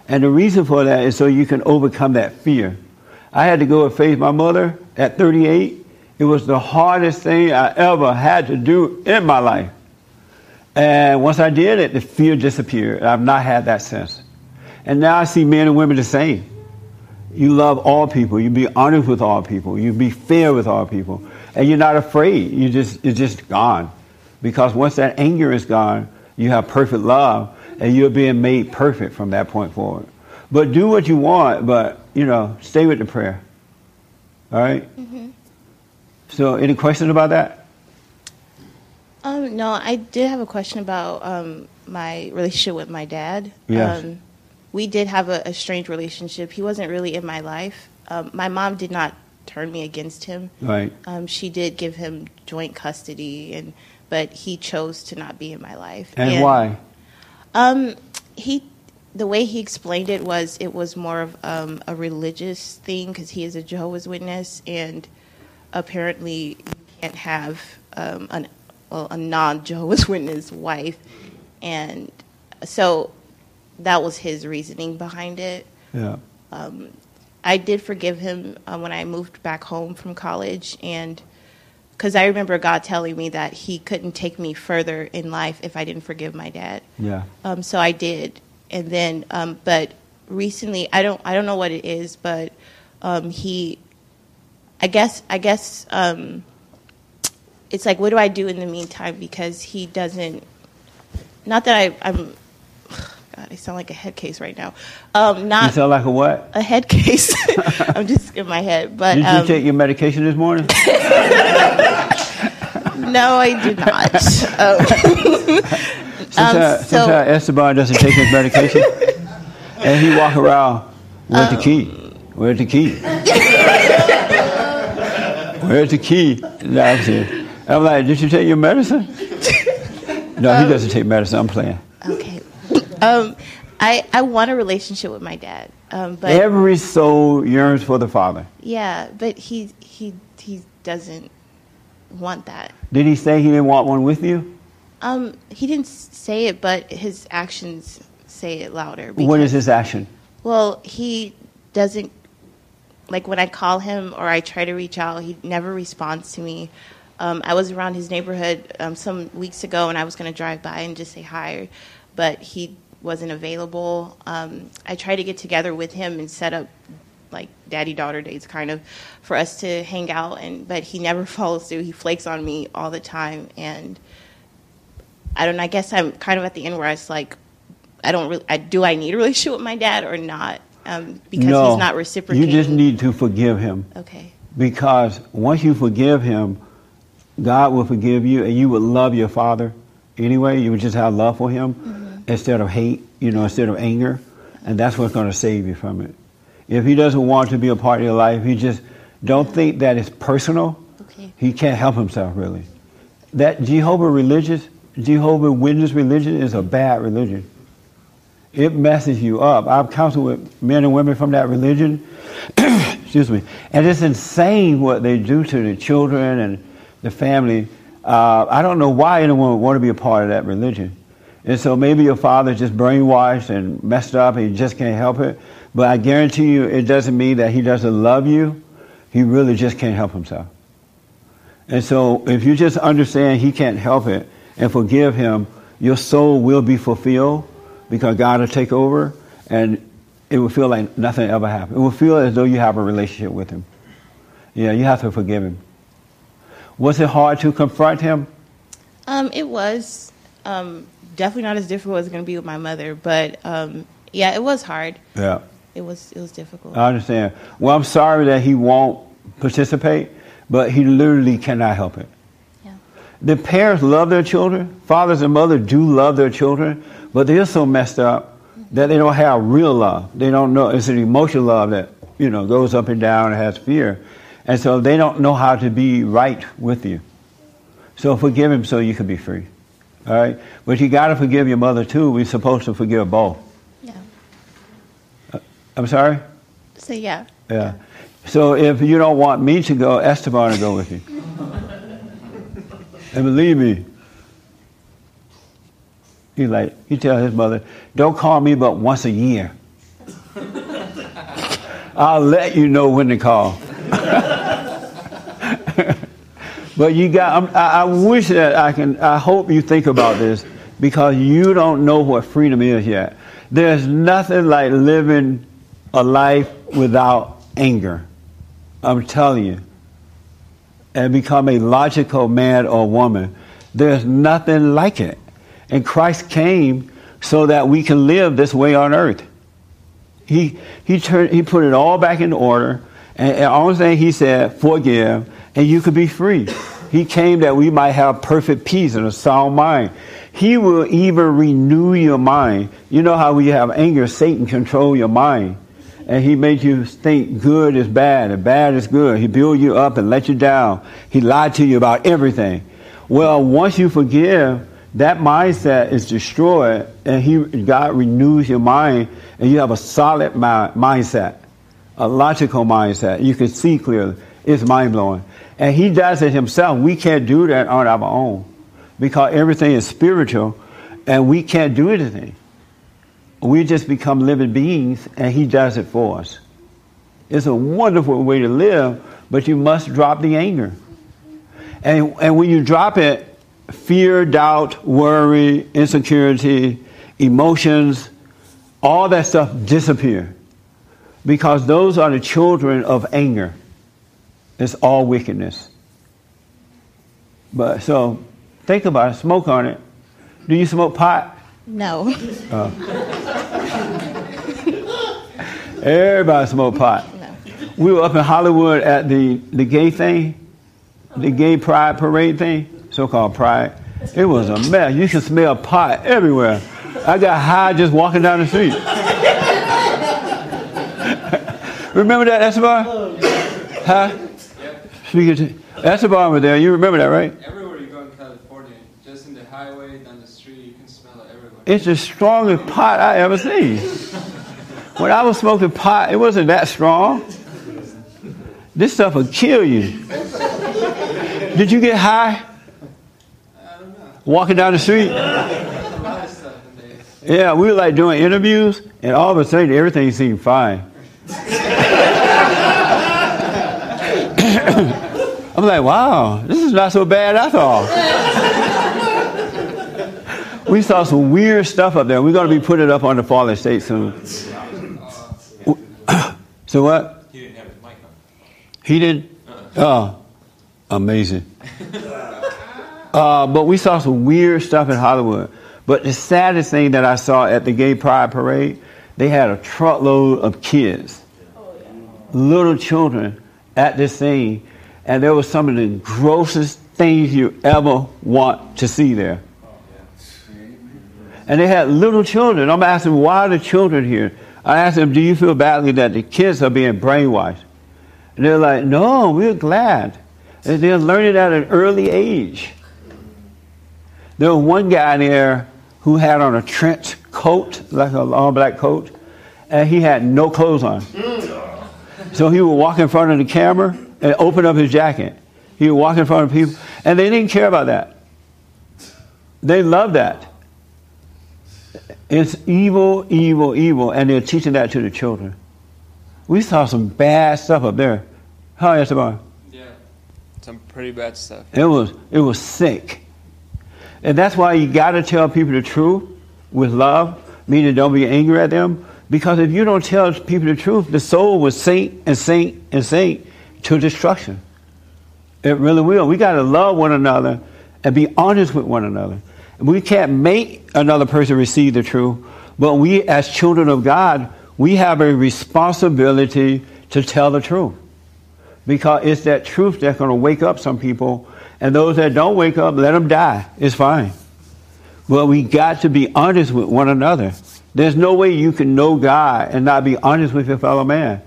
[SPEAKER 1] And the reason for that is so you can overcome that fear. I had to go and face my mother at 38 it was the hardest thing I ever had to do in my life. And once I did it, the fear disappeared. I've not had that since. And now I see men and women the same. You love all people. You be honest with all people. You be fair with all people. And you're not afraid. You just, it's just gone. Because once that anger is gone, you have perfect love and you're being made perfect from that point forward. But do what you want, but, you know, stay with the prayer. All right? mm-hmm. So, any questions about that?
[SPEAKER 8] Um, no, I did have a question about um, my relationship with my dad.
[SPEAKER 1] Yes.
[SPEAKER 8] Um, we did have a, a, strange relationship. He wasn't really in my life. Um, my mom did not turn me against him.
[SPEAKER 1] Right.
[SPEAKER 8] Um, she did give him joint custody, and but he chose to not be in my life.
[SPEAKER 1] And, and why?
[SPEAKER 8] Um, he the way he explained it was it was more of um, a religious thing because he is a Jehovah's Witness, and apparently you can't have um, an, well, a non Jehovah's [LAUGHS] Witness wife, and so that was his reasoning behind it.
[SPEAKER 1] Yeah.
[SPEAKER 8] Um, I did forgive him uh, when I moved back home from college, and because I remember God telling me that He couldn't take me further in life if I didn't forgive my dad.
[SPEAKER 1] Yeah.
[SPEAKER 8] Um, so I did, and then, um, but recently, I don't, I don't know what it is, but um, he I guess I guess um, it's like what do I do in the meantime because he doesn't. Not that I, I'm. God, I sound like a head case right now. Um, not
[SPEAKER 1] you sound like a what?
[SPEAKER 8] A head case. [LAUGHS] I'm just in my head. But
[SPEAKER 1] did you
[SPEAKER 8] um,
[SPEAKER 1] take your medication this morning? [LAUGHS]
[SPEAKER 8] no, I did not. [LAUGHS] Um,
[SPEAKER 1] sometimes, so, sometimes Esteban doesn't take his medication, and he walk around with the key. Where's the key? Where's the key? I'm like, did you take your medicine? No, he doesn't take medicine. I'm playing.
[SPEAKER 8] Okay. Um, I I want a relationship with my dad, um, but
[SPEAKER 1] every soul yearns for the father.
[SPEAKER 8] Yeah, but he he he doesn't want that.
[SPEAKER 1] Did he say he didn't want one with you?
[SPEAKER 8] Um, he didn't say it, but his actions say it louder.
[SPEAKER 1] Because, what is his action?
[SPEAKER 8] Well, he doesn't like when I call him or I try to reach out, he never responds to me. Um, I was around his neighborhood um, some weeks ago, and I was going to drive by and just say hi, but he wasn't available. Um, I tried to get together with him and set up like daddy daughter dates, kind of, for us to hang out, and but he never [LAUGHS] follows through. He flakes on me all the time, and I don't. I guess I'm kind of at the end where it's like, I don't really. I, do I need a [LAUGHS] relationship with my dad or not? Um, because
[SPEAKER 1] no,
[SPEAKER 8] he's not reciprocating.
[SPEAKER 1] You just need to forgive him.
[SPEAKER 8] Okay.
[SPEAKER 1] Because once you forgive him, God will forgive you, and you would love your father anyway. You would just have love for him mm-hmm. Instead of hate, you know, instead of anger, and that's what's going to save you from it. If he doesn't want to be a part of your life, he just don't think that it's personal.
[SPEAKER 8] Okay.
[SPEAKER 1] He can't help himself really. That Jehovah religious, Jehovah Witness religion is a bad religion. It messes you up. I've counseled with men and women from that religion. [COUGHS] Excuse me. And it's insane what they do to the children and the family. Uh, I don't know why anyone would want to be a part of that religion. And so maybe your father just brainwashed and messed up and he just can't help it. But I guarantee you, it doesn't mean that he doesn't love you. He really just can't help himself. And so if you just understand he can't help it and forgive him, your soul will be fulfilled because God will take over and it will feel like nothing ever happened. It will feel as though you have a relationship with him. Yeah, you have to forgive him. Was it hard to confront him?
[SPEAKER 8] Um, it was. Um, definitely not as difficult as it's going to be with my mother, but um, yeah, it was hard.
[SPEAKER 1] Yeah
[SPEAKER 8] it was it was difficult.
[SPEAKER 1] I understand. Well, I'm sorry that he won't participate, but he literally cannot help it.
[SPEAKER 8] Yeah.
[SPEAKER 1] The parents love their children. Fathers and mothers do love their children, but they're so messed up that they don't have real love. They don't know it's an emotional love that you know goes up and down and has fear, and so they don't know how to be right with you. So forgive him so you can be free. All right, but you got to forgive your mother too. We're supposed to forgive both. Yeah. Uh, I'm sorry?
[SPEAKER 8] So, yeah.
[SPEAKER 1] Yeah. So if you don't want me to go, Esteban will go with you. and believe me, he like he tell his mother, "Don't call me but once a year. [LAUGHS] I'll let you know when to call." [LAUGHS] but you got. I, I wish that I can. I hope you think about this because you don't know what freedom is yet. There's nothing like living a life without anger. I'm telling you. And become a logical man or woman. There's nothing like it. And Christ came so that we can live this way on earth. He, he, turned, he put it all back in order. And, and only thing he said, forgive, and you could be free. He came that we might have perfect peace and a sound mind. He will even renew your mind. You know how we have anger, Satan control your mind and he made you think good is bad and bad is good. He built you up and let you down. He lied to you about everything. Well, once you forgive, that mindset is destroyed and he, God renews your mind and you have a solid mind, mindset, a logical mindset. You can see clearly. It's mind blowing. And he does it himself. We can't do that on our own because everything is spiritual and we can't do anything. We just become living beings and He does it for us. It's a wonderful way to live, but you must drop the anger. And, and when you drop it, fear, doubt, worry, insecurity, emotions, all that stuff disappear. Because those are the children of anger. It's all wickedness. But so think about it, smoke on it. Do you smoke pot?
[SPEAKER 8] No. Uh, [LAUGHS]
[SPEAKER 1] everybody smoke pot. No. We were up in Hollywood at the, the gay thing, the gay pride parade thing, so-called pride. It was a mess. You could smell pot everywhere. I got high just walking down the street. [LAUGHS] remember that, Esteban? Huh? Speaking to Esteban was there. You remember that, right?
[SPEAKER 9] Everywhere you go in California, just in the highway, down the street, you can smell it everywhere.
[SPEAKER 1] It's the strongest pot I ever seen. When I was smoking pot, it wasn't that strong. This stuff will kill you. Did you get high? I don't know. Walking down the street? Yeah, we were like doing interviews, and all of a sudden everything seemed fine. [COUGHS] I'm like, wow, this is not so bad after all. [LAUGHS] we saw some weird stuff up there. We're going to be putting it up on the Fallen State soon. [COUGHS] so what?
[SPEAKER 10] He didn't have his mic on.
[SPEAKER 1] He didn't? Oh, amazing. Uh, but we saw some weird stuff in Hollywood. But the saddest thing that I saw at the Gay Pride Parade, they had a truckload of kids, little children at this scene, and there was some of the grossest things you ever want to see there. And they had little children. I'm asking, why are the children here? I asked them, do you feel badly that the kids are being brainwashed? And they're like, no, we're glad. And they're learning at an early age. There was one guy there who had on a trench coat, like a long black coat, and he had no clothes on. Mm. So he would walk in front of the camera and open up his jacket. He would walk in front of people, and they didn't care about that. They loved that. It's evil, evil, evil, and they're teaching that to the children. We saw some bad stuff up there. How it,
[SPEAKER 11] Yeah, some pretty bad stuff.
[SPEAKER 1] It was it was sick. And that's why you got to tell people the truth with love, meaning don't be angry at them. Because if you don't tell people the truth, the soul will sink and sink and sink to destruction. It really will. We got to love one another and be honest with one another. We can't make another person receive the truth, but we, as children of God, we have a responsibility to tell the truth. Because it's that truth that's going to wake up some people and those that don't wake up, let them die. It's fine. But we got to be honest with one another. There's no way you can know God and not be honest with your fellow man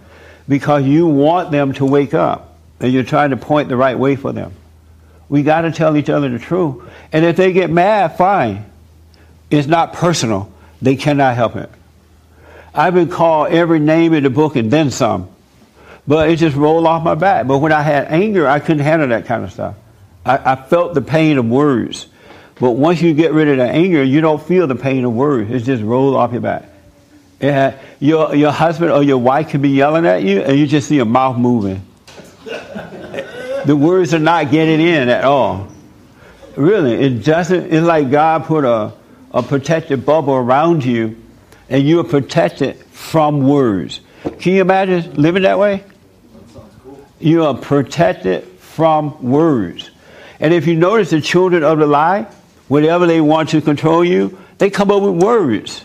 [SPEAKER 1] because you want them to wake up and you're trying to point the right way for them. We got to tell each other the truth. And if they get mad, fine. It's not personal. They cannot help it. I've been called every name in the book and then some. But it just rolled off my back. But when I had anger, I couldn't handle that kind of stuff. I, I felt the pain of words. But once you get rid of the anger, you don't feel the pain of words. It just rolls off your back. Yeah, your, your husband or your wife could be yelling at you, and you just see a mouth moving. [LAUGHS] the words are not getting in at all. Really, it doesn't. It's like God put a, a protective bubble around you, and you are protected from words. Can you imagine living that way? You are protected from words. And if you notice the children of the lie, whenever they want to control you, they come up with words.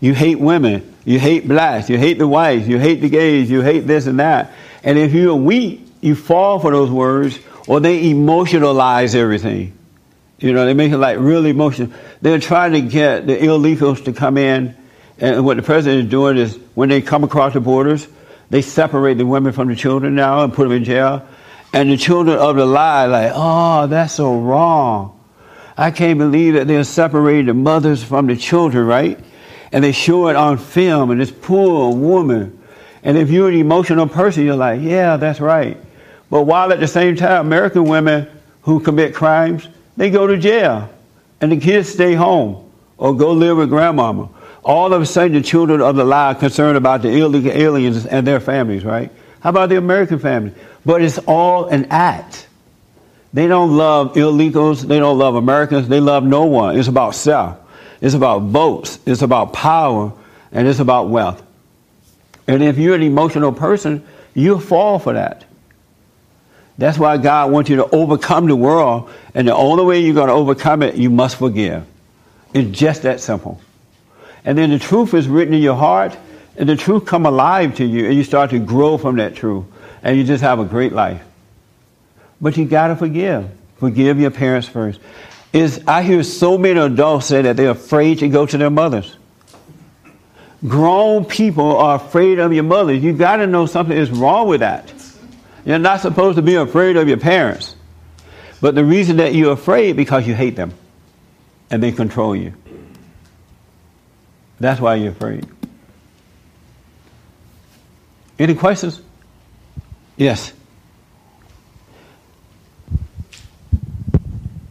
[SPEAKER 1] You hate women, you hate blacks, you hate the whites, you hate the gays, you hate this and that. And if you're weak, you fall for those words, or they emotionalize everything. You know, they make it like really emotional. They're trying to get the illegals to come in, and what the president is doing is when they come across the borders, they separate the women from the children now and put them in jail. And the children of the lie, like, oh, that's so wrong. I can't believe that they're separating the mothers from the children, right? And they show it on film, and this poor woman. And if you're an emotional person, you're like, yeah, that's right. But while at the same time, American women who commit crimes, they go to jail. And the kids stay home or go live with grandmama. All of a sudden, the children of the lie concerned about the illegal aliens and their families, right? How about the American family? But it's all an act. They don't love illegals. They don't love Americans. They love no one. It's about self. It's about votes. It's about power. And it's about wealth. And if you're an emotional person, you fall for that. That's why God wants you to overcome the world. And the only way you're going to overcome it, you must forgive. It's just that simple. And then the truth is written in your heart, and the truth come alive to you, and you start to grow from that truth and you just have a great life. But you got to forgive. Forgive your parents first. Is I hear so many adults say that they're afraid to go to their mothers. Grown people are afraid of your mothers. You got to know something is wrong with that. You're not supposed to be afraid of your parents. But the reason that you're afraid because you hate them and they control you. That's why you're afraid. Any questions? Yes.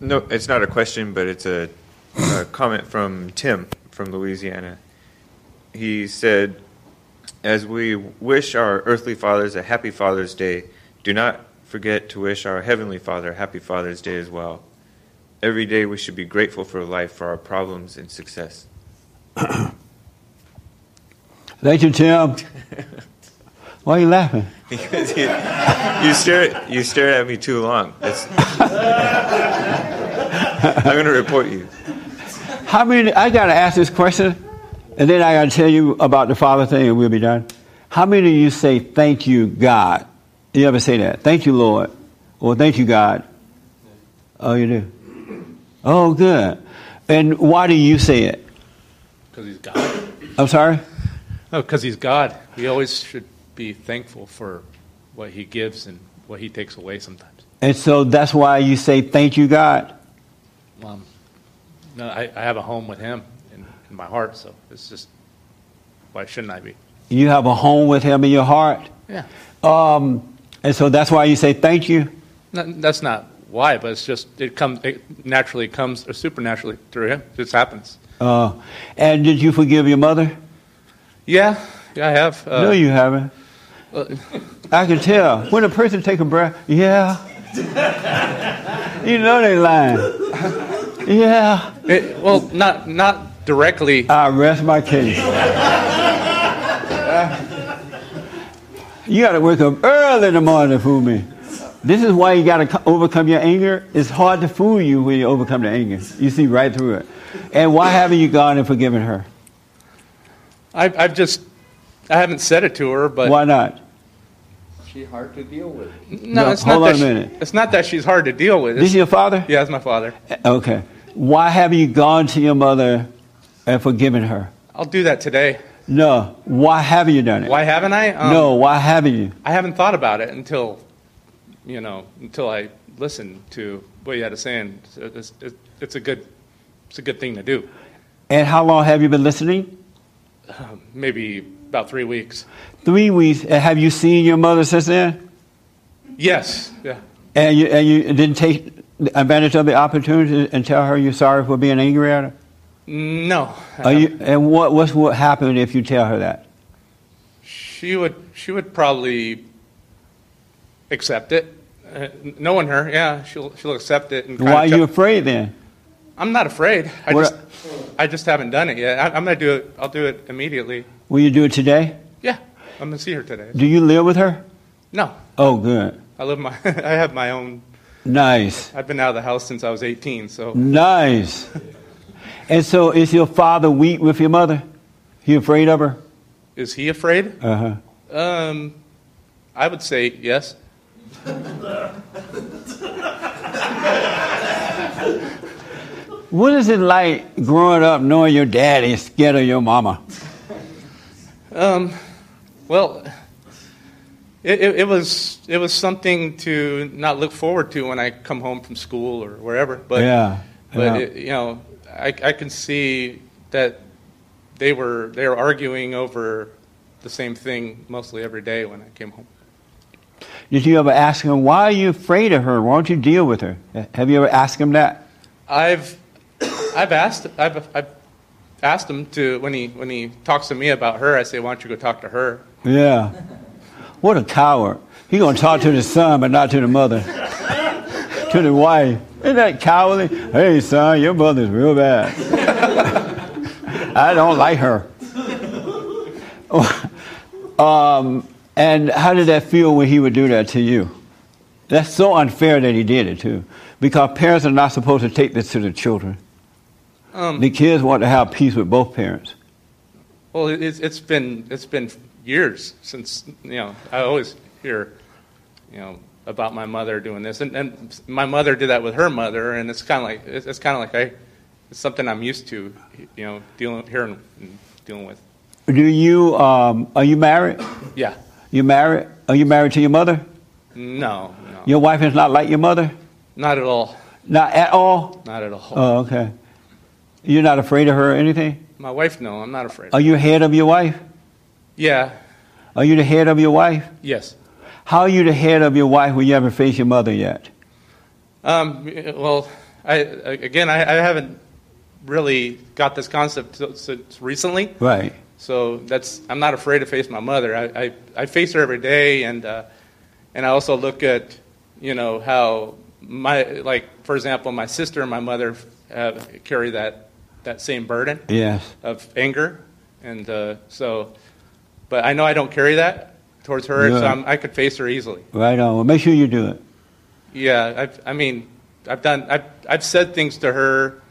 [SPEAKER 12] No, it's not a question, but it's a, a comment from Tim from Louisiana. He said, As we wish our earthly fathers a happy Father's Day, do not forget to wish our Heavenly Father a Happy Father's Day as well. Every day we should be grateful for life, for our problems and success. [COUGHS]
[SPEAKER 1] Thank you, Tim. [LAUGHS] Why are you laughing?
[SPEAKER 12] Because [LAUGHS] you, you stared you stared at me too long. [LAUGHS] It's, [LAUGHS] I'm going to report you.
[SPEAKER 1] How many? I got to ask this question, and then I got to tell you about the Father thing, and we'll be done. How many of you say thank you, God? You ever say that? Thank you, Lord, or thank you, God. Oh, you do. Oh, good. And why do you say it?
[SPEAKER 10] Because he's God.
[SPEAKER 1] I'm sorry.
[SPEAKER 10] No, because he's God. We always should be thankful for what he gives and what he takes away sometimes.
[SPEAKER 1] And so that's why you say thank you, God.
[SPEAKER 10] Um, no, I, I have a home with him in, in my heart, so it's just why shouldn't I be?
[SPEAKER 1] You have a home with Him in your heart.
[SPEAKER 10] Yeah.
[SPEAKER 1] Um, and so that's why you say thank you.
[SPEAKER 10] No, that's not why, but it's just it comes it naturally comes or supernaturally through him. It just happens.
[SPEAKER 1] Uh, and did you forgive your mother?
[SPEAKER 10] Yeah, yeah, I have. Uh,
[SPEAKER 1] no, you haven't.
[SPEAKER 10] uh,
[SPEAKER 1] I can tell when a person take a breath. Yeah. [LAUGHS] you know they lying. Yeah.
[SPEAKER 10] it, well, not not directly.
[SPEAKER 1] I rest my case. [LAUGHS] You got to wake up early in the morning to fool me. This is why you got to overcome your anger. It's hard to fool you when you overcome the anger. You see right through it. And why haven't you gone and forgiven her?
[SPEAKER 10] I've, I've just I haven't said it to her, but
[SPEAKER 1] Why not?
[SPEAKER 6] She hard to deal with.
[SPEAKER 10] no,
[SPEAKER 1] No,
[SPEAKER 10] it's
[SPEAKER 1] hold
[SPEAKER 10] not
[SPEAKER 1] on
[SPEAKER 10] that
[SPEAKER 1] a
[SPEAKER 10] she- it's not that she's hard to deal with.
[SPEAKER 1] This is
[SPEAKER 10] It's,
[SPEAKER 1] your father?
[SPEAKER 10] yeah, it's my father.
[SPEAKER 1] Okay. Why haven't you gone to your mother and forgiven her?
[SPEAKER 10] I'll do that today.
[SPEAKER 1] No. Why haven't you done it?
[SPEAKER 10] Why haven't I? Um,
[SPEAKER 1] no. Why haven't you?
[SPEAKER 10] I haven't thought about it until, you know, until I listened to what you had to say, and it's, it's, it's a good, it's a good thing to do.
[SPEAKER 1] And how long have you been listening?
[SPEAKER 10] Um, maybe about three weeks.
[SPEAKER 1] Three weeks. Have you seen your mother since then?
[SPEAKER 10] Yes. Yeah.
[SPEAKER 1] And you, and you didn't take advantage of the opportunity and tell her you're sorry for being angry at her?
[SPEAKER 10] No.
[SPEAKER 1] Are you, and what, what's what happen if you tell her that?
[SPEAKER 10] She would. She would probably accept it. Uh, knowing her, yeah, she'll she'll accept it. And
[SPEAKER 1] Why are you afraid then?
[SPEAKER 10] I'm not afraid. I
[SPEAKER 1] What-
[SPEAKER 10] just I just haven't done it yet. I, I'm gonna do it. I'll do it immediately.
[SPEAKER 1] Will you do it today?
[SPEAKER 10] Yeah, I'm gonna see her today.
[SPEAKER 1] Do you live with her?
[SPEAKER 10] No,
[SPEAKER 1] Oh, good.
[SPEAKER 10] I live my. [LAUGHS] I have my own.
[SPEAKER 1] Nice.
[SPEAKER 10] I've been out of the house since I was 18. So
[SPEAKER 1] Nice. And so is your father weak with your mother? He afraid of her?
[SPEAKER 10] is he afraid?
[SPEAKER 1] Uh huh.
[SPEAKER 10] Um, I would say yes.
[SPEAKER 1] What is it like growing up knowing your daddy is scared of your mama?
[SPEAKER 10] Um, well, it, it, it was it was something to not look forward to when I come home from school or wherever. But
[SPEAKER 1] Yeah,
[SPEAKER 10] but
[SPEAKER 1] yeah.
[SPEAKER 10] It, you know, I I can see that they were they were arguing over the same thing mostly every day when I came home.
[SPEAKER 1] Did you ever ask him, why are you afraid of her? Why don't you deal with her? Have you ever asked him that?
[SPEAKER 10] I've I've asked I've I've asked him to when he when he talks to me about her, I say, why don't you go talk to her?
[SPEAKER 1] Yeah. What a coward. He to talk to the son, but not to the mother. to the wife. Isn't that cowardly? Hey, son, your mother's real bad. [LAUGHS] I don't like her. [LAUGHS] um, and how did that feel when he would do that to you? That's so unfair that he did it, too. Because parents are not supposed to take this to the children.
[SPEAKER 10] Um,
[SPEAKER 1] The kids want to have peace with both parents.
[SPEAKER 10] Well, it- it's, it's been it's been years since you know I always hear you know about my mother doing this, and, and my mother did that with her mother, and it's kind of like it's, it's kind of like I it's something I'm used to, you know, dealing hearing and dealing with.
[SPEAKER 1] Do you, um, are you married?
[SPEAKER 10] Yeah,
[SPEAKER 1] You married? Are you married to your mother?
[SPEAKER 10] no, no,
[SPEAKER 1] Your wife is not like your mother?
[SPEAKER 10] not at all,
[SPEAKER 1] Not at all?
[SPEAKER 10] not at all.
[SPEAKER 1] Oh, okay. You're not afraid of her or anything?
[SPEAKER 10] my wife, no, I'm not afraid.
[SPEAKER 1] Are you head of your wife?
[SPEAKER 10] yeah,
[SPEAKER 1] Are you the head of your wife?
[SPEAKER 10] yes.
[SPEAKER 1] How are you the head of your wife when you haven't faced your mother yet?
[SPEAKER 10] Um, well, I again, I, I haven't really got this concept since recently.
[SPEAKER 1] Right.
[SPEAKER 10] So that's I'm not afraid to face my mother. I, I, I face her every day, and uh, and I also look at you know how my like for example, my sister and my mother have, carry that that same burden
[SPEAKER 1] Yes.
[SPEAKER 10] of anger, and uh, so, but I know I don't carry that towards her, so I'm, I could face her easily.
[SPEAKER 1] Right on. Well, make sure you do it.
[SPEAKER 10] Yeah, I've, I mean, I've done, I've, I've said things to her,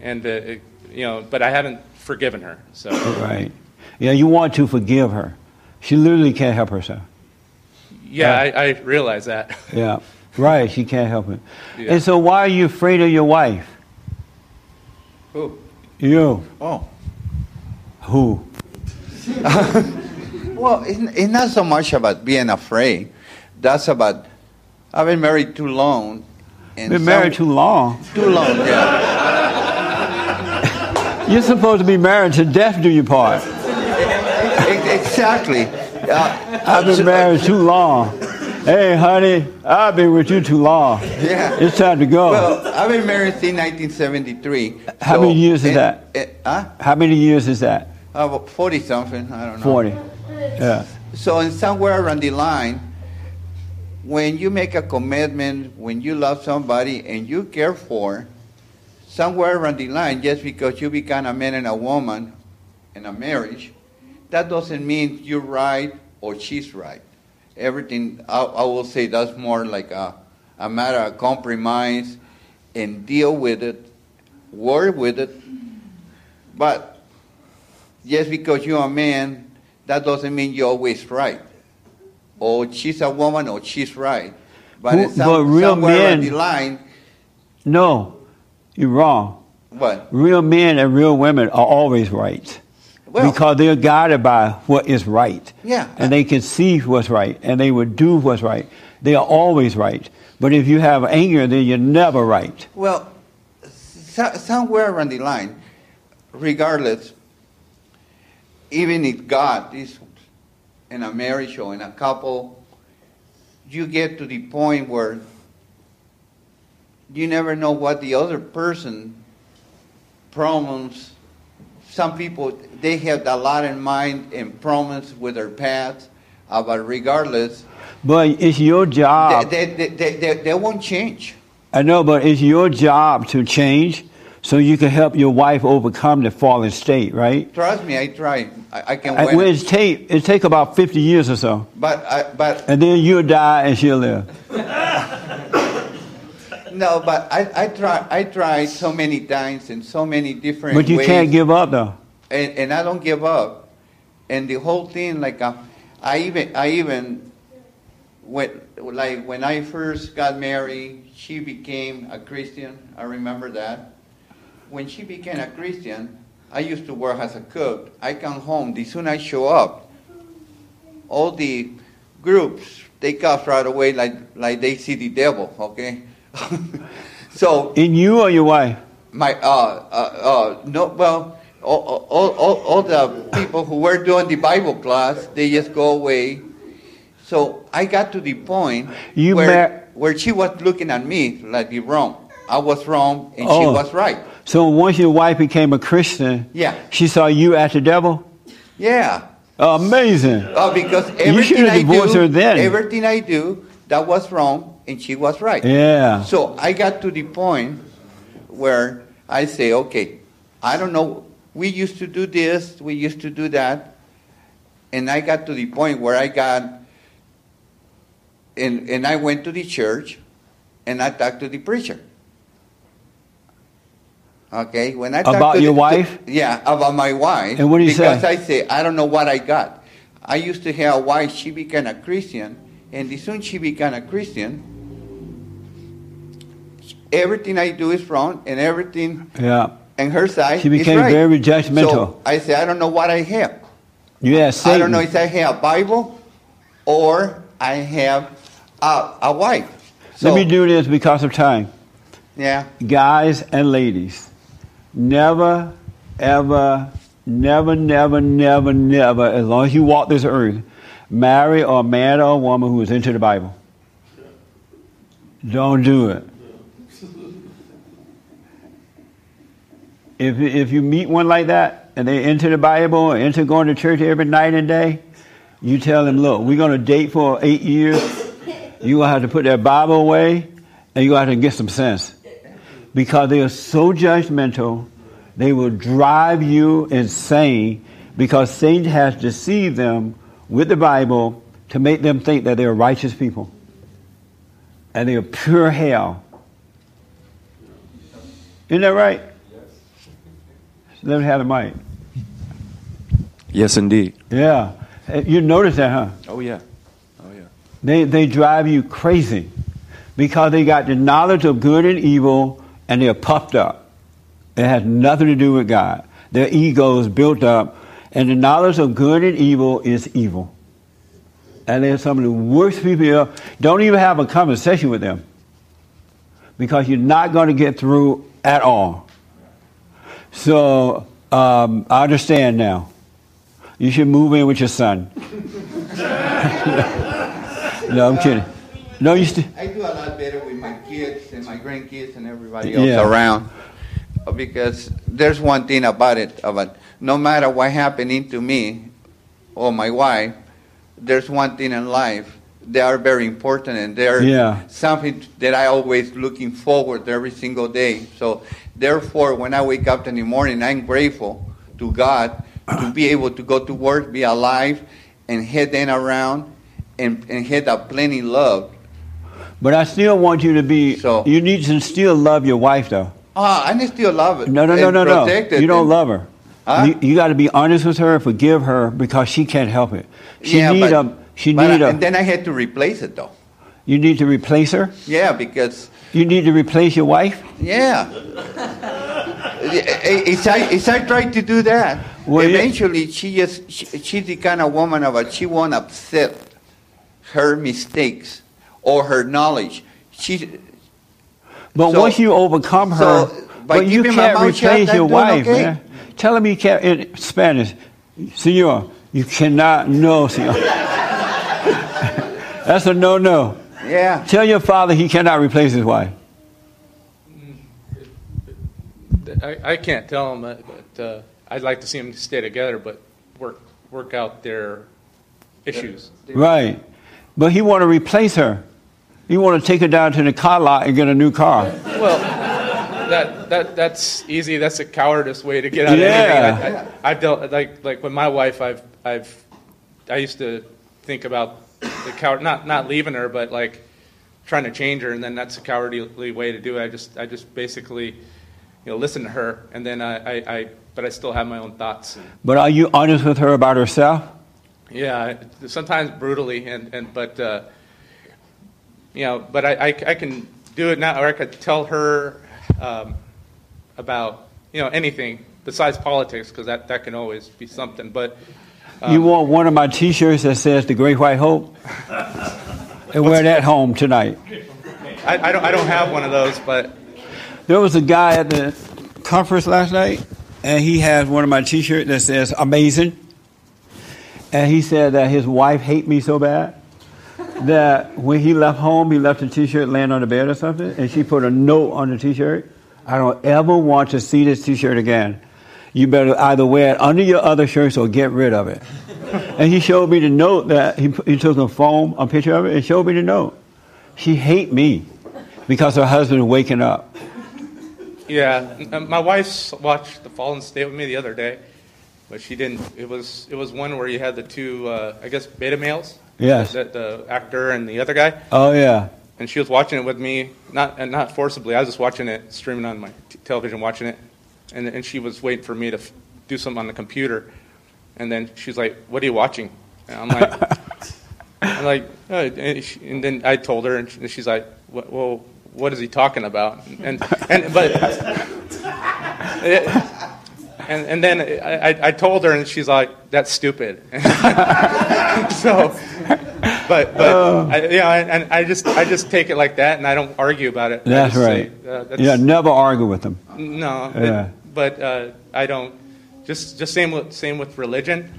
[SPEAKER 10] and uh, it- you know, but I haven't forgiven her. So
[SPEAKER 1] Right. Yeah, you want to forgive her. She literally can't help herself.
[SPEAKER 10] yeah, I, I realize that. [LAUGHS]
[SPEAKER 1] Yeah. Right. She can't help it.
[SPEAKER 10] Yeah.
[SPEAKER 1] And so, why are you afraid of your wife?
[SPEAKER 13] Who?
[SPEAKER 1] You.
[SPEAKER 13] Oh.
[SPEAKER 1] Who? [LAUGHS]
[SPEAKER 13] Well, it's, it's not so much about being afraid. That's about I've been married too long. And
[SPEAKER 1] Been married
[SPEAKER 13] some-
[SPEAKER 1] too long.
[SPEAKER 13] Too long, yeah. [LAUGHS]
[SPEAKER 1] You're supposed to be married to death do you part.
[SPEAKER 13] Exactly. Uh,
[SPEAKER 1] I've been married too long. Hey, honey, I've been with you too long.
[SPEAKER 13] Yeah.
[SPEAKER 1] It's time to go.
[SPEAKER 13] Well, I've been married since 1973.
[SPEAKER 1] How
[SPEAKER 13] so-
[SPEAKER 1] many years is that?
[SPEAKER 13] eh, huh?
[SPEAKER 1] How many years is that?
[SPEAKER 13] About 40 something, I don't know.
[SPEAKER 1] 40. Yeah.
[SPEAKER 13] So, in somewhere around the line, when you make a commitment, when you love somebody and you care for, somewhere around the line, just because you become a man and a woman in a marriage, that doesn't mean you're right or she's right. Everything, I, I will say that's more like a, a matter of compromise and deal with it, work with it. But just because you're a man, that doesn't mean you're always right. Or she's a woman or she's right. But,
[SPEAKER 1] Who-
[SPEAKER 13] it's some,
[SPEAKER 1] but real
[SPEAKER 13] somewhere on
[SPEAKER 1] men-
[SPEAKER 13] the line,
[SPEAKER 1] No, you're wrong.
[SPEAKER 13] what?
[SPEAKER 1] Real men and real women are always right.
[SPEAKER 13] Well-
[SPEAKER 1] because they're guided by what is right.
[SPEAKER 13] Yeah.
[SPEAKER 1] And they can see what's right and they would do what's right. They are always right. But if you have anger, then you're never right.
[SPEAKER 13] Well, so, somewhere around the line, regardless, even if God is in a marriage or in a couple, you get to the point where you never know what the other person problems. Some people they have a lot in mind and promise with their past, uh, but regardless,
[SPEAKER 1] But it's your job.
[SPEAKER 13] they, they, they, they, they won't change.
[SPEAKER 1] I know, but it's your job to change so you can help your wife overcome the fallen state, right?
[SPEAKER 13] Trust me, I try. I, I can
[SPEAKER 1] And
[SPEAKER 13] win.
[SPEAKER 1] when it's take, it take about 50 years or so.
[SPEAKER 13] But I, but
[SPEAKER 1] And then you'll die and she'll live. [LAUGHS]
[SPEAKER 13] no, but I, I try. I tried so many times in so many different.
[SPEAKER 1] But you
[SPEAKER 13] ways,
[SPEAKER 1] can't give up, though.
[SPEAKER 13] And, and I don't give up. And the whole thing, like uh, I even I even when like when I first got married, she became a Christian. I remember that. When she became a Christian, I used to work as a cook. I come home. The soon I show up, all the groups take off right away like like they see the devil. Okay, so
[SPEAKER 1] In you or your wife?
[SPEAKER 13] my uh, uh, uh, no well all, all, all, all the people who were doing the bible class they just go away so i got to the point
[SPEAKER 1] You
[SPEAKER 13] where,
[SPEAKER 1] mar-
[SPEAKER 13] where she was looking at me like the wrong i was wrong and she
[SPEAKER 1] Oh.
[SPEAKER 13] was right
[SPEAKER 1] So once your wife became a Christian,
[SPEAKER 13] yeah
[SPEAKER 1] she saw you as the devil?
[SPEAKER 13] yeah
[SPEAKER 1] Amazing.
[SPEAKER 13] uh, because everything i do everything i do that was wrong and she was right
[SPEAKER 1] Yeah.
[SPEAKER 13] So I got to the point where I say, okay, I don't know. We used to do this, we used to do that. And I got to the point where I got, and, and I went to the church and I talked to the preacher. Okay, when I talked
[SPEAKER 1] About
[SPEAKER 13] to
[SPEAKER 1] your
[SPEAKER 13] the,
[SPEAKER 1] wife?
[SPEAKER 13] to- yeah, about my wife.
[SPEAKER 1] And what do you
[SPEAKER 13] because
[SPEAKER 1] say?
[SPEAKER 13] I say I don't know what I got. I used to have a wife. She became a Christian, and as soon she became a Christian, everything I do is wrong, and everything
[SPEAKER 1] Yeah.
[SPEAKER 13] and her side
[SPEAKER 1] She
[SPEAKER 13] is
[SPEAKER 1] became
[SPEAKER 13] right.
[SPEAKER 1] very judgmental.
[SPEAKER 13] So I say I don't know what I have.
[SPEAKER 1] Yes, Satan.
[SPEAKER 13] I don't know if I have a Bible or I have a, a wife. So,
[SPEAKER 1] Let me do this because of time.
[SPEAKER 13] Yeah.
[SPEAKER 1] Guys and ladies, never, ever, never, never, never, never, as long as you walk this earth, marry a man or a woman who is into the Bible. Don't do it. If, if you meet one like that and they into the Bible or into going to church every night and day, you tell them, look, we're going to date for eight years. You gonna have to put that Bible away, and you have to get some sense, because they are so judgmental. They will drive you insane because Satan has deceived them with the Bible to make them think that they're righteous people and they are pure hell. Isn't that right? Let me have the mic.
[SPEAKER 3] Yes, indeed.
[SPEAKER 1] Yeah. Uh, You notice that, huh?
[SPEAKER 3] Oh yeah. Oh yeah.
[SPEAKER 1] They, they drive you crazy because they got the knowledge of good and evil and they're puffed up. It has nothing to do with God. Their ego is built up, and the knowledge of good and evil is evil. And they're some of the worst people. Don't even have a conversation with them because you're not going to get through at all. So um, I understand now. You should move in with your son. [LAUGHS] no, I'm kidding. No, you still.
[SPEAKER 13] I do a lot better with my kids and my grandkids and everybody else
[SPEAKER 1] Yeah.
[SPEAKER 13] around. Because there's one thing about it, about no matter what happening to me or my wife, there's one thing in life. They are very important and they're
[SPEAKER 1] Yeah.
[SPEAKER 13] something that I always looking forward to every single day. So therefore, when I wake up in the morning, I'm grateful to God to be able to go to work, be alive, and head then around and, and head up plenty love.
[SPEAKER 1] But I still want you to be. So, you need to still love your wife, though.
[SPEAKER 13] Ah, I need to still love her.
[SPEAKER 1] No, no, no, no, no. You don't
[SPEAKER 13] and-
[SPEAKER 1] love her.
[SPEAKER 13] Huh?
[SPEAKER 1] You, you got to be honest with her, forgive her because she can't help it. She
[SPEAKER 13] Yeah,
[SPEAKER 1] need
[SPEAKER 13] but-
[SPEAKER 1] a. She need
[SPEAKER 13] I-
[SPEAKER 1] a.
[SPEAKER 13] And then I had to replace it though.
[SPEAKER 1] you need to replace her.
[SPEAKER 13] Yeah, because
[SPEAKER 1] You need to replace your wife.
[SPEAKER 13] yeah. As I, as I tried to do that,
[SPEAKER 1] Well, yeah.
[SPEAKER 13] eventually she just she, she's the kind of woman of a she won't accept her mistakes or her knowledge. She
[SPEAKER 1] But
[SPEAKER 13] So-
[SPEAKER 1] once you overcome her,
[SPEAKER 13] so,
[SPEAKER 1] but you can't
[SPEAKER 13] mouth shut,
[SPEAKER 1] replace your wife,
[SPEAKER 13] okay.
[SPEAKER 1] man. Tell him you can't in Spanish, Senor. You cannot no, Senor. [LAUGHS] That's a no, no.
[SPEAKER 13] Yeah.
[SPEAKER 1] Tell your father he cannot replace his wife.
[SPEAKER 10] I, I can't tell him, that, but uh, I'd like to see them stay together, but work work out their issues.
[SPEAKER 1] Right. But he want to replace her. He want to take her down to the car lot and get a new car.
[SPEAKER 10] Well, that that that's easy. That's a cowardice way to get out
[SPEAKER 1] Yeah.
[SPEAKER 10] of anything. I, I, I've dealt like like with my wife. I've I've I used to think about the coward not not leaving her, but like trying to change her, and then that's a cowardly way to do it. I just I just basically you know listen to her, and then I I, I but I still have my own thoughts.
[SPEAKER 1] But are you honest with her about herself?
[SPEAKER 10] Yeah, sometimes brutally, and, and but uh, you know, but I, I, I can do it now, or I could tell her um, about you know anything besides politics, because that, that can always be something. But
[SPEAKER 1] you want one of my T-shirts that says "The Great White Hope"? and wear that home tonight.
[SPEAKER 10] I, I don't I don't have one of those, but
[SPEAKER 1] There was a guy at the conference last night, and he has one of my T-shirts that says "Amazing," and he said that his wife hate me so bad that when he left home, he left the T-shirt laying on the bed or something, and she put a note on the T-shirt. I don't ever want to see this T-shirt again. You better either wear it under your other shirts or get rid of it. and he showed me the note that he, he took a phone, a picture of it, and showed me the note. She hate me because her husband is waking up.
[SPEAKER 10] yeah, my wife watched The Fallen State with me the other day, but she didn't. It was it was one where you had the two uh, I guess beta males.
[SPEAKER 1] Yes.
[SPEAKER 10] The, the actor and the other guy.
[SPEAKER 1] Oh yeah.
[SPEAKER 10] and she was watching it with me, not and not forcibly. I was just watching it, streaming on my t- television, watching it, and and she was waiting for me to f- do something on the computer, and then she's like, "What are you watching?" And I'm like, [LAUGHS] "I'm like," uh, and, she, and then I told her, and she- and she's like, "Well, what is he talking about?" And and but. [LAUGHS] And, and then I, I- told her, and she's like, "That's stupid." [LAUGHS] so, but but
[SPEAKER 1] Oh.
[SPEAKER 10] I, you know, and I just I just take it like that, and I don't argue about it.
[SPEAKER 1] That's
[SPEAKER 10] just
[SPEAKER 1] right.
[SPEAKER 10] uh, that's-
[SPEAKER 1] yeah, never argue with them.
[SPEAKER 10] No,
[SPEAKER 1] Yeah.
[SPEAKER 10] but, but uh, I don't. Just just same with same with religion.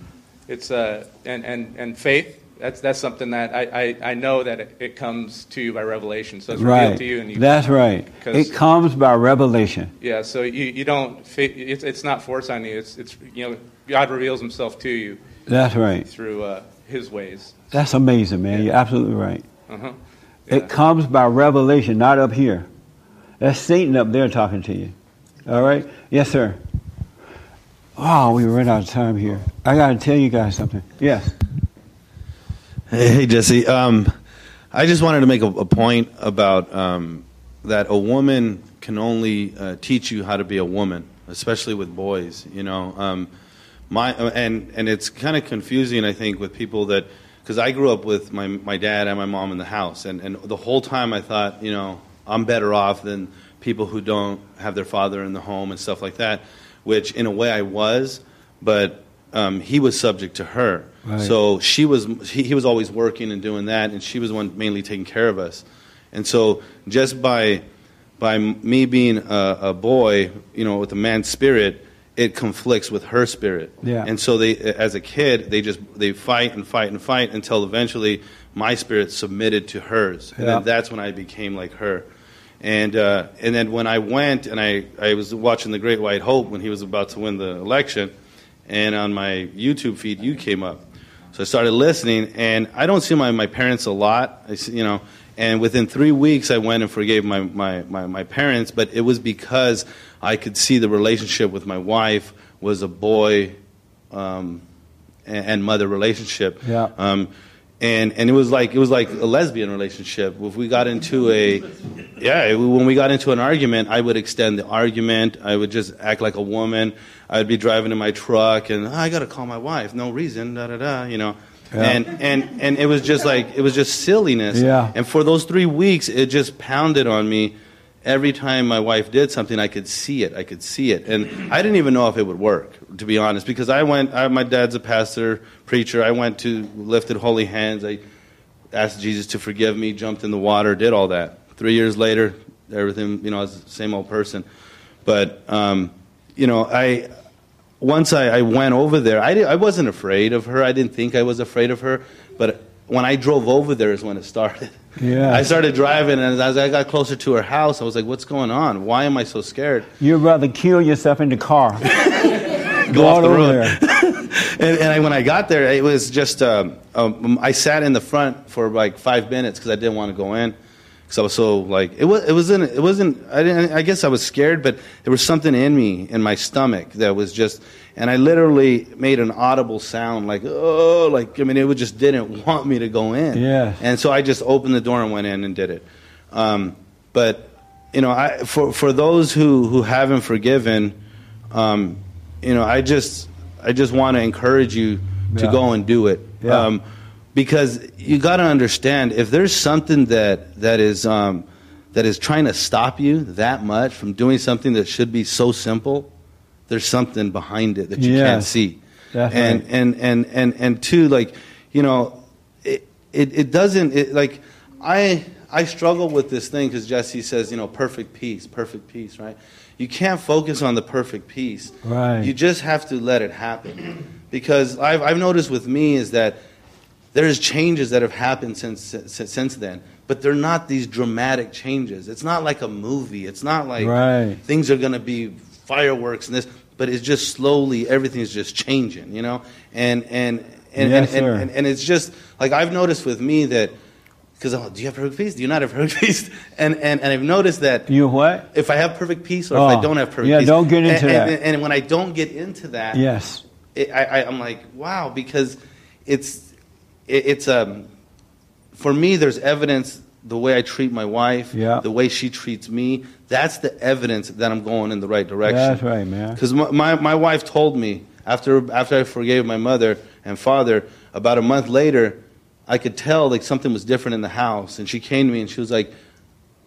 [SPEAKER 10] It's uh and and and faith. That's that's something that I, I, I know that it, it comes to you by revelation. So it's revealed
[SPEAKER 1] Right.
[SPEAKER 10] to you, and you.
[SPEAKER 1] That's right. It comes by revelation.
[SPEAKER 10] yeah, so you, you don't it's it's not forced on you. It's it's you know God reveals Himself to you
[SPEAKER 1] That's right.
[SPEAKER 10] through uh, His ways.
[SPEAKER 1] That's amazing, man. You're absolutely right.
[SPEAKER 10] Uh-huh.
[SPEAKER 1] It comes by revelation, not up here. That's Satan up there talking to you. All right? Yes, sir. Oh, we ran out of time here. I got to tell you guys something. Yes.
[SPEAKER 14] Hey, hey, Jesse. Um, I just wanted to make a, a point about um, that a woman can only uh, teach you how to be a woman, especially with boys. You know, um, my and and it's kind of confusing, I think, with people that because I grew up with my my dad and my mom in the house, and and the whole time I thought, you know, I'm better off than people who don't have their father in the home and stuff like that. Which, in a way, I was, but um, he was subject to her.
[SPEAKER 1] Right.
[SPEAKER 14] So she was he, he was always working and doing that, and she was the one mainly taking care of us. And so just by by me being a, a boy, you know, with a man's spirit, it conflicts with her spirit.
[SPEAKER 1] Yeah.
[SPEAKER 14] And so they, as a kid, they just they fight and fight and fight until eventually my spirit submitted to hers, and
[SPEAKER 1] Yeah.
[SPEAKER 14] then that's when I became like her. And uh, and then when I went and I, I was watching the Great White Hope when he was about to win the election, and on my YouTube feed you came up, so I started listening, and I don't see my, my parents a lot, I see, you know. And within three weeks, I went and forgave my, my, my, my parents, but it was because I could see the relationship with my wife was a boy um, and, and mother relationship.
[SPEAKER 1] Yeah.
[SPEAKER 14] Um, and and it was like it was like a lesbian relationship. If we got into a yeah, when we got into an argument, I would extend the argument. I would just act like a woman. I'd be driving in my truck, and "Ah, I got to call my wife. No reason, da da da. You know.
[SPEAKER 1] Yeah.
[SPEAKER 14] And and and it was just like it was just silliness.
[SPEAKER 1] Yeah.
[SPEAKER 14] And for those three weeks, it just pounded on me. Every time my wife did something, I could see it. I could see it, and I didn't even know if it would work, to be honest, because I went. I, my dad's a pastor, preacher. I went to lifted holy hands. I asked Jesus to forgive me, jumped in the water, did all that. Three years later, everything, you know, I was the same old person. But, um, you know, I once I, I went over there, I, I wasn't afraid of her. I didn't think I was afraid of her. But when I drove over there is when it started.
[SPEAKER 1] Yeah.
[SPEAKER 14] I started driving, and as I got closer to her house, I was like, what's going on? Why am I so scared?
[SPEAKER 1] You'd rather kill yourself in the car. [LAUGHS]
[SPEAKER 14] Go off the
[SPEAKER 1] over
[SPEAKER 14] road.
[SPEAKER 1] there. [LAUGHS]
[SPEAKER 14] and, and I, when I got there, it was just um, um, I sat in the front for like five minutes because I didn't want to go in because I was so like it was it wasn't it wasn't I didn't I guess I was scared, but there was something in me in my stomach that was just and I literally made an audible sound like oh like I mean it just didn't [LAUGHS] want me to go in.
[SPEAKER 1] Yeah.
[SPEAKER 14] And so I just opened the door and went in and did it. Um, but you know, I, for for those who who haven't forgiven, um, you know, I just I just want to encourage you to
[SPEAKER 1] Yeah.
[SPEAKER 14] go and do it.
[SPEAKER 1] Yeah.
[SPEAKER 14] Um, because you got to understand if there's something that that is um, that is trying to stop you that much from doing something that should be so simple, there's something behind it that you can't see.
[SPEAKER 1] That's
[SPEAKER 14] and, and and and and two, like you know, it it, it doesn't it, like I I struggle with this thing because Jesse says you know perfect peace, perfect peace, right? You can't focus on the perfect peace.
[SPEAKER 1] Right.
[SPEAKER 14] You just have to let it happen because I've I've noticed with me is that there's changes that have happened since, since since then, but they're not these dramatic changes. It's not like a movie. It's not like
[SPEAKER 1] Right.
[SPEAKER 14] things are going to be fireworks and this, but it's just slowly everything's just changing, you know. And and and
[SPEAKER 1] Yes,
[SPEAKER 14] and, and, and, and it's just like I've noticed with me that because oh, do you have perfect peace? Do you not have perfect [LAUGHS] peace? And and, and I've noticed that
[SPEAKER 1] You what?
[SPEAKER 14] if I have perfect peace or if
[SPEAKER 1] Oh,
[SPEAKER 14] I don't have perfect
[SPEAKER 1] yeah,
[SPEAKER 14] peace.
[SPEAKER 1] Yeah, don't get into
[SPEAKER 14] and,
[SPEAKER 1] that.
[SPEAKER 14] And, when I don't get into that,
[SPEAKER 1] Yes.
[SPEAKER 14] it, I, I, I'm like, wow, because it's it, it's um for me. There's evidence the way I treat my wife,
[SPEAKER 1] Yeah.
[SPEAKER 14] the way she treats me. That's the evidence that I'm going in the right direction.
[SPEAKER 1] That's right, man.
[SPEAKER 14] Because my, my my wife told me after after I forgave my mother and father, about a month later, I could tell like something was different in the house, and she came to me and she was like,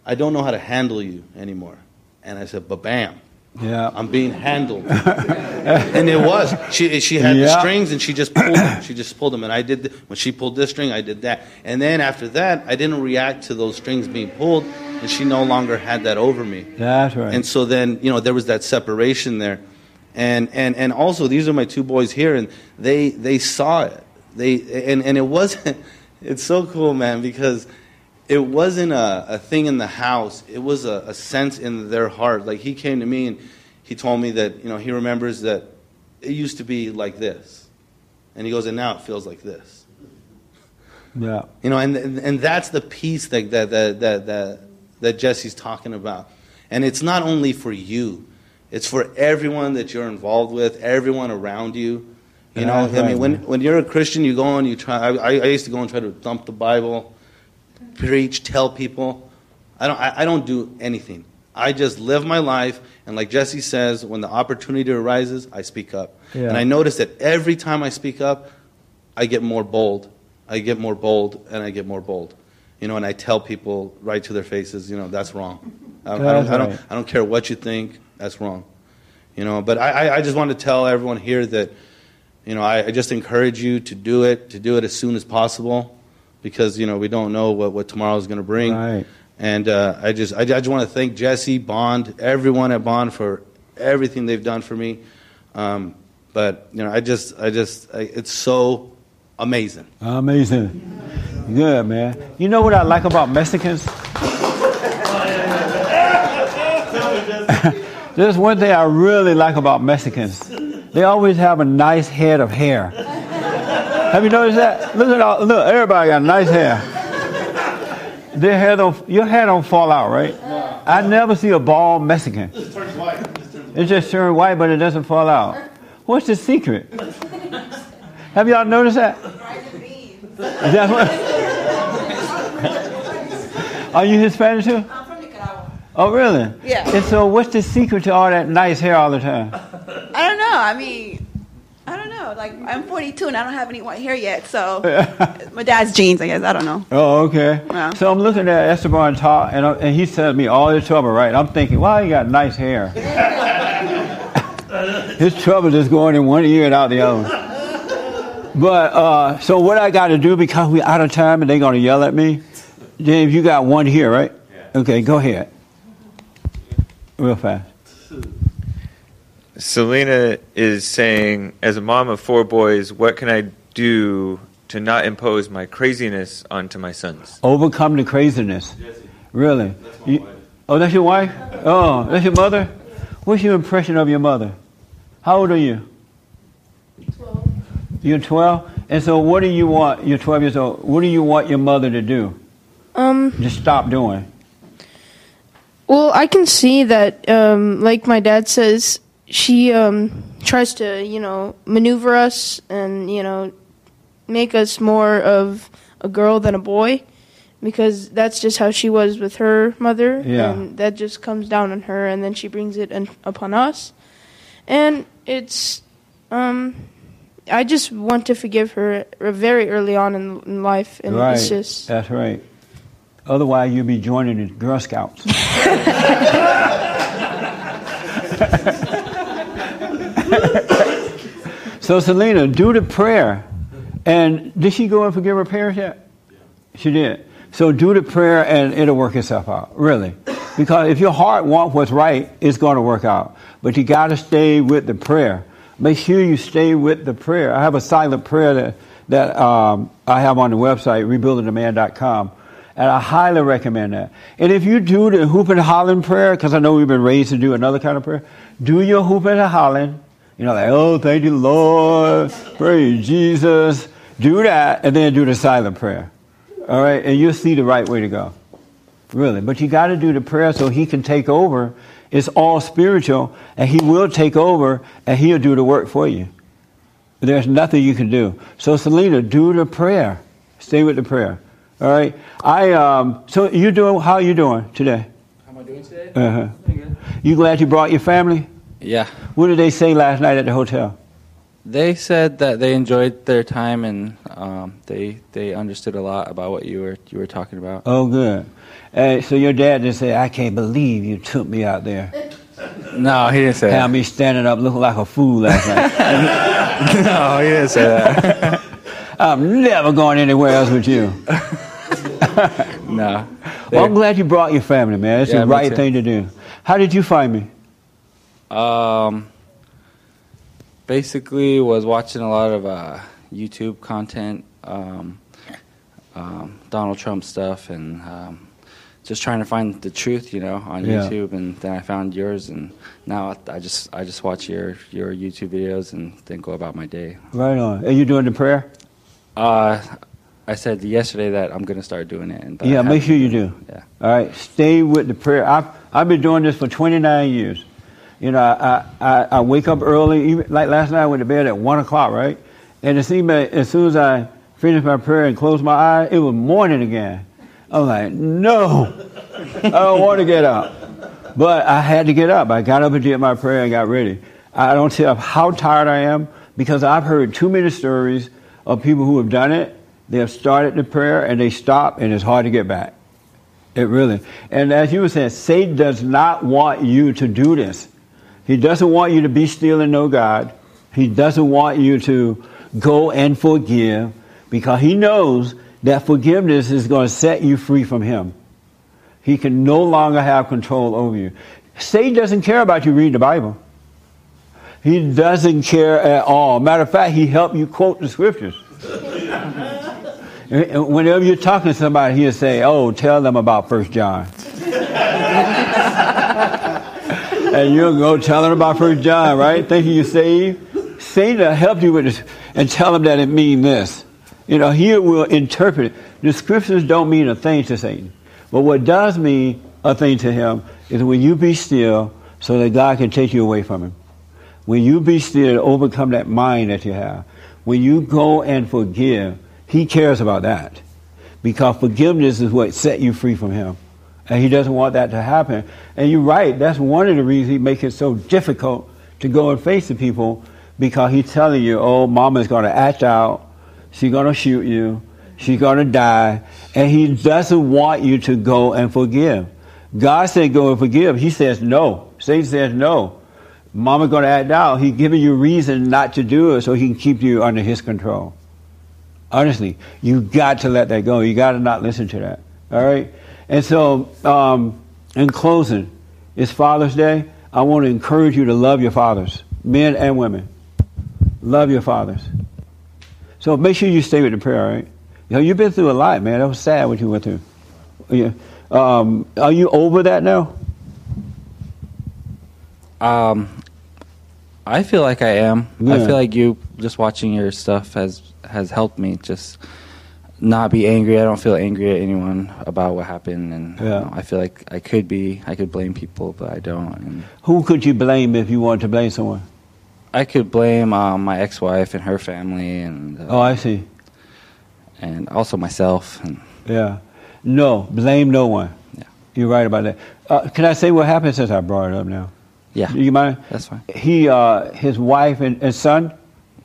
[SPEAKER 14] "I don't know how to handle you anymore," and I said, "But bam."
[SPEAKER 1] Yeah.
[SPEAKER 14] I'm being handled. and it was. She, she had the strings and she just pulled them. She just pulled them. And I did, th- when she pulled this string, I did that. And then after that, I didn't react to those strings being pulled and she no longer had that over me.
[SPEAKER 1] That's right.
[SPEAKER 14] And so then, you know, there was that separation there. And, and, and also, these are my two boys here, and they, they saw it. They, and, and it wasn't, [LAUGHS] it's so cool, man, because it wasn't a, a thing in the house. It was a, a sense in their heart. Like, he came to me and he told me that, you know, he remembers that it used to be like this. And he goes, and now it feels like this.
[SPEAKER 1] Yeah.
[SPEAKER 14] You know, and and that's the piece that that that that that, that Jesse's talking about. And it's not only for you; it's for everyone that you're involved with, everyone around you. You know, I mean, when
[SPEAKER 1] man.
[SPEAKER 14] when you're a Christian, you go and you try. I, I used to go and try to dump the Bible, preach, tell people. I don't. I, I don't do anything. I just live my life, and like Jesse says, when the opportunity arises, I speak up.
[SPEAKER 1] Yeah.
[SPEAKER 14] And I notice that every time I speak up, I get more bold. I get more bold, and I get more bold. You know, and I tell people right to their faces, you know, that's wrong. I, I don't,
[SPEAKER 1] That's
[SPEAKER 14] I don't. I don't care what you think. That's wrong. You know, but I, I- I just want to tell everyone here that, you know, I, I just encourage you to do it, to do it as soon as possible, because you know we don't know what, what tomorrow is going to bring.
[SPEAKER 1] Right.
[SPEAKER 14] And uh, I just I, I just want to thank Jesse Bond, everyone at Bond for everything they've done for me. Um, but you know, I just I just I, it's so amazing.
[SPEAKER 1] Amazing. Good, man. You know what I like about Mexicans? [LAUGHS] There's one thing I really like about Mexicans. They always have a nice head of hair. Have you noticed that? Look at all, look, everybody got nice hair. Their hair don't, your hair don't fall out, right? No. I never see a bald Mexican. It turns white. It just turns white, but it doesn't fall out. What's the secret? Have y'all noticed that? Is that what? Are you Hispanic too? I'm from Nicaragua. Oh, really?
[SPEAKER 4] Yeah.
[SPEAKER 1] And so, what's the secret to all that nice hair all the time?
[SPEAKER 4] I don't know. I mean, I don't know. Like I'm 42 and I don't have any white hair yet, so [LAUGHS] my dad's genes, I guess. I don't know.
[SPEAKER 1] Oh, okay.
[SPEAKER 4] Yeah.
[SPEAKER 1] So I'm looking at Esteban talk, and, I- and he's telling me all his trouble, right? I'm thinking, wow, he got nice hair. [LAUGHS] his trouble is going in one ear and out the other. But uh, so what I got to do because we out of time and they're going to yell at me. James, you got one here, right? Okay, go ahead. Real fast.
[SPEAKER 12] Selena is saying, as a mom of four boys, what can I do to not impose my craziness onto my sons?
[SPEAKER 1] Overcome the craziness. Really? You- oh, that's your wife? Oh, that's your mother? What's your impression of your mother? How old are you? 12. You're 12? And so what do you want, you're 12 years old, what do you want your mother to do?
[SPEAKER 15] Um,
[SPEAKER 1] Just stop doing.
[SPEAKER 15] well, I can see that, um, like my dad says, she um, tries to, you know, maneuver us and, you know, make us more of a girl than a boy because that's just how she was with her mother.
[SPEAKER 1] Yeah.
[SPEAKER 15] And that just comes down on her and then she brings it upon us. And it's, um, I just want to forgive her very early on in, in life. And
[SPEAKER 1] right.
[SPEAKER 15] it's just.
[SPEAKER 1] That's right. Otherwise, you'll be joining the Girl Scouts. [LAUGHS] [LAUGHS] [LAUGHS] so, Selena, do the prayer. And did she go and forgive her parents yet? She did. So, do the prayer and it'll work itself out, really. Because if your heart wants what's right, it's going to work out. But you got to stay with the prayer. Make sure you stay with the prayer. I have a silent prayer that, that um, I have on the website, rebuildingtheman.com. And I highly recommend that. And if you do the hoop and hollering prayer, because I know we've been raised to do another kind of prayer, do your hoop and hollering. You know, like, oh, thank you, Lord. Praise Jesus. Do that, and then do the silent prayer. All right? And you'll see the right way to go. Really. But you got to do the prayer so He can take over. It's all spiritual, and He will take over, and He'll do the work for you. There's nothing you can do. So, Selena, do the prayer. Stay with the prayer. All right. I um. So you doing? How you doing today?
[SPEAKER 11] How am I doing today?
[SPEAKER 1] Uh huh. You glad you brought your family?
[SPEAKER 11] Yeah.
[SPEAKER 1] What did they say last night at the hotel?
[SPEAKER 11] They said that they enjoyed their time and um, they they understood a lot about what you were you were talking about.
[SPEAKER 1] Oh, good. Uh, so your dad just said, "I can't believe you took me out there." [LAUGHS]
[SPEAKER 11] No, he didn't say
[SPEAKER 1] Had
[SPEAKER 11] that.
[SPEAKER 1] me standing up looking like a fool last night. [LAUGHS]
[SPEAKER 11] no, he didn't say that. [LAUGHS]
[SPEAKER 1] I'm never going anywhere else with you.
[SPEAKER 11] no.
[SPEAKER 1] Well, I'm glad you brought your family, man. It's
[SPEAKER 11] Yeah,
[SPEAKER 1] the right thing to do. How did you find me?
[SPEAKER 11] Um, basically, was watching a lot of uh, YouTube content, um, um, Donald Trump stuff, and um, just trying to find the truth, you know, on
[SPEAKER 1] Yeah.
[SPEAKER 11] YouTube. And then I found yours, and now I, just I just watch your your YouTube videos and then go about my day.
[SPEAKER 1] Right on. Are you doing the prayer?
[SPEAKER 11] Uh, I said yesterday that I'm going to start doing it. And
[SPEAKER 1] Yeah, make sure you do.
[SPEAKER 11] Yeah.
[SPEAKER 1] All right, stay with the prayer. I've I've been doing this for 29 years. You know, I I, I wake up early. Even like last night, I went to bed at one o'clock, right? And it seemed that as soon as I finished my prayer and closed my eyes, it was morning again. I'm like, no, I don't want to get up. But I had to get up. I got up and did my prayer and got ready. I don't tell how tired I am because I've heard too many stories of people who have done it. They have started the prayer and they stop, and it's hard to get back. It really. And as you were saying, Satan does not want you to do this. He doesn't want you to be still and know God. He doesn't want you to go and forgive because he knows that forgiveness is going to set you free from him. He can no longer have control over you. Satan doesn't care about you reading the Bible. He doesn't care at all. Matter of fact, he helped you quote the scriptures. [LAUGHS] Whenever you're talking to somebody, he'll say, "Oh, tell them about First John," and you'll go tell them about First John, right? Thinking you saved. Satan will help you with this and tell them that it means this. You know, he will interpret it. The scriptures don't mean a thing to Satan, but what does mean a thing to him is when you be still, so that God can take you away from him. When you be still to overcome that mind that you have, when you go and forgive, he cares about that. Because forgiveness is what set you free from him. And he doesn't want that to happen. And you're right, that's one of the reasons he makes it so difficult to go and face the people because he's telling you, oh, mama's going to act out, she's going to shoot you, she's going to die. And he doesn't want you to go and forgive. God said go and forgive. He says no. Satan says no. Mama's going to act out. He's giving you reason not to do it so he can keep you under his control. Honestly, you've got to let that go. You got to not listen to that. All right? And so, um, in closing, it's Father's Day. I want to encourage you to love your fathers, men and women. Love your fathers. So make sure you stay with the prayer, all right? You know, you've been through a lot, man. That was sad what you went through. Yeah. Um, are you over that now?
[SPEAKER 11] Um, I feel like I am. I feel like you just watching your stuff has has helped me just not be angry. I don't feel angry at anyone about what happened, and you
[SPEAKER 1] Yeah.
[SPEAKER 11] know, I feel like I could be. I could blame people, but I don't. And
[SPEAKER 1] Who could you blame if you wanted to blame someone?
[SPEAKER 11] I could blame um, my ex-wife and her family, and uh,
[SPEAKER 1] Oh, I see.
[SPEAKER 11] and also myself. And
[SPEAKER 1] Yeah. No, blame no one.
[SPEAKER 11] Yeah.
[SPEAKER 1] You're right about that. Uh, can I say what happened since I brought it up now?
[SPEAKER 11] yeah,
[SPEAKER 1] Do you mind?
[SPEAKER 11] that's fine.
[SPEAKER 1] He, uh, his wife and, and son,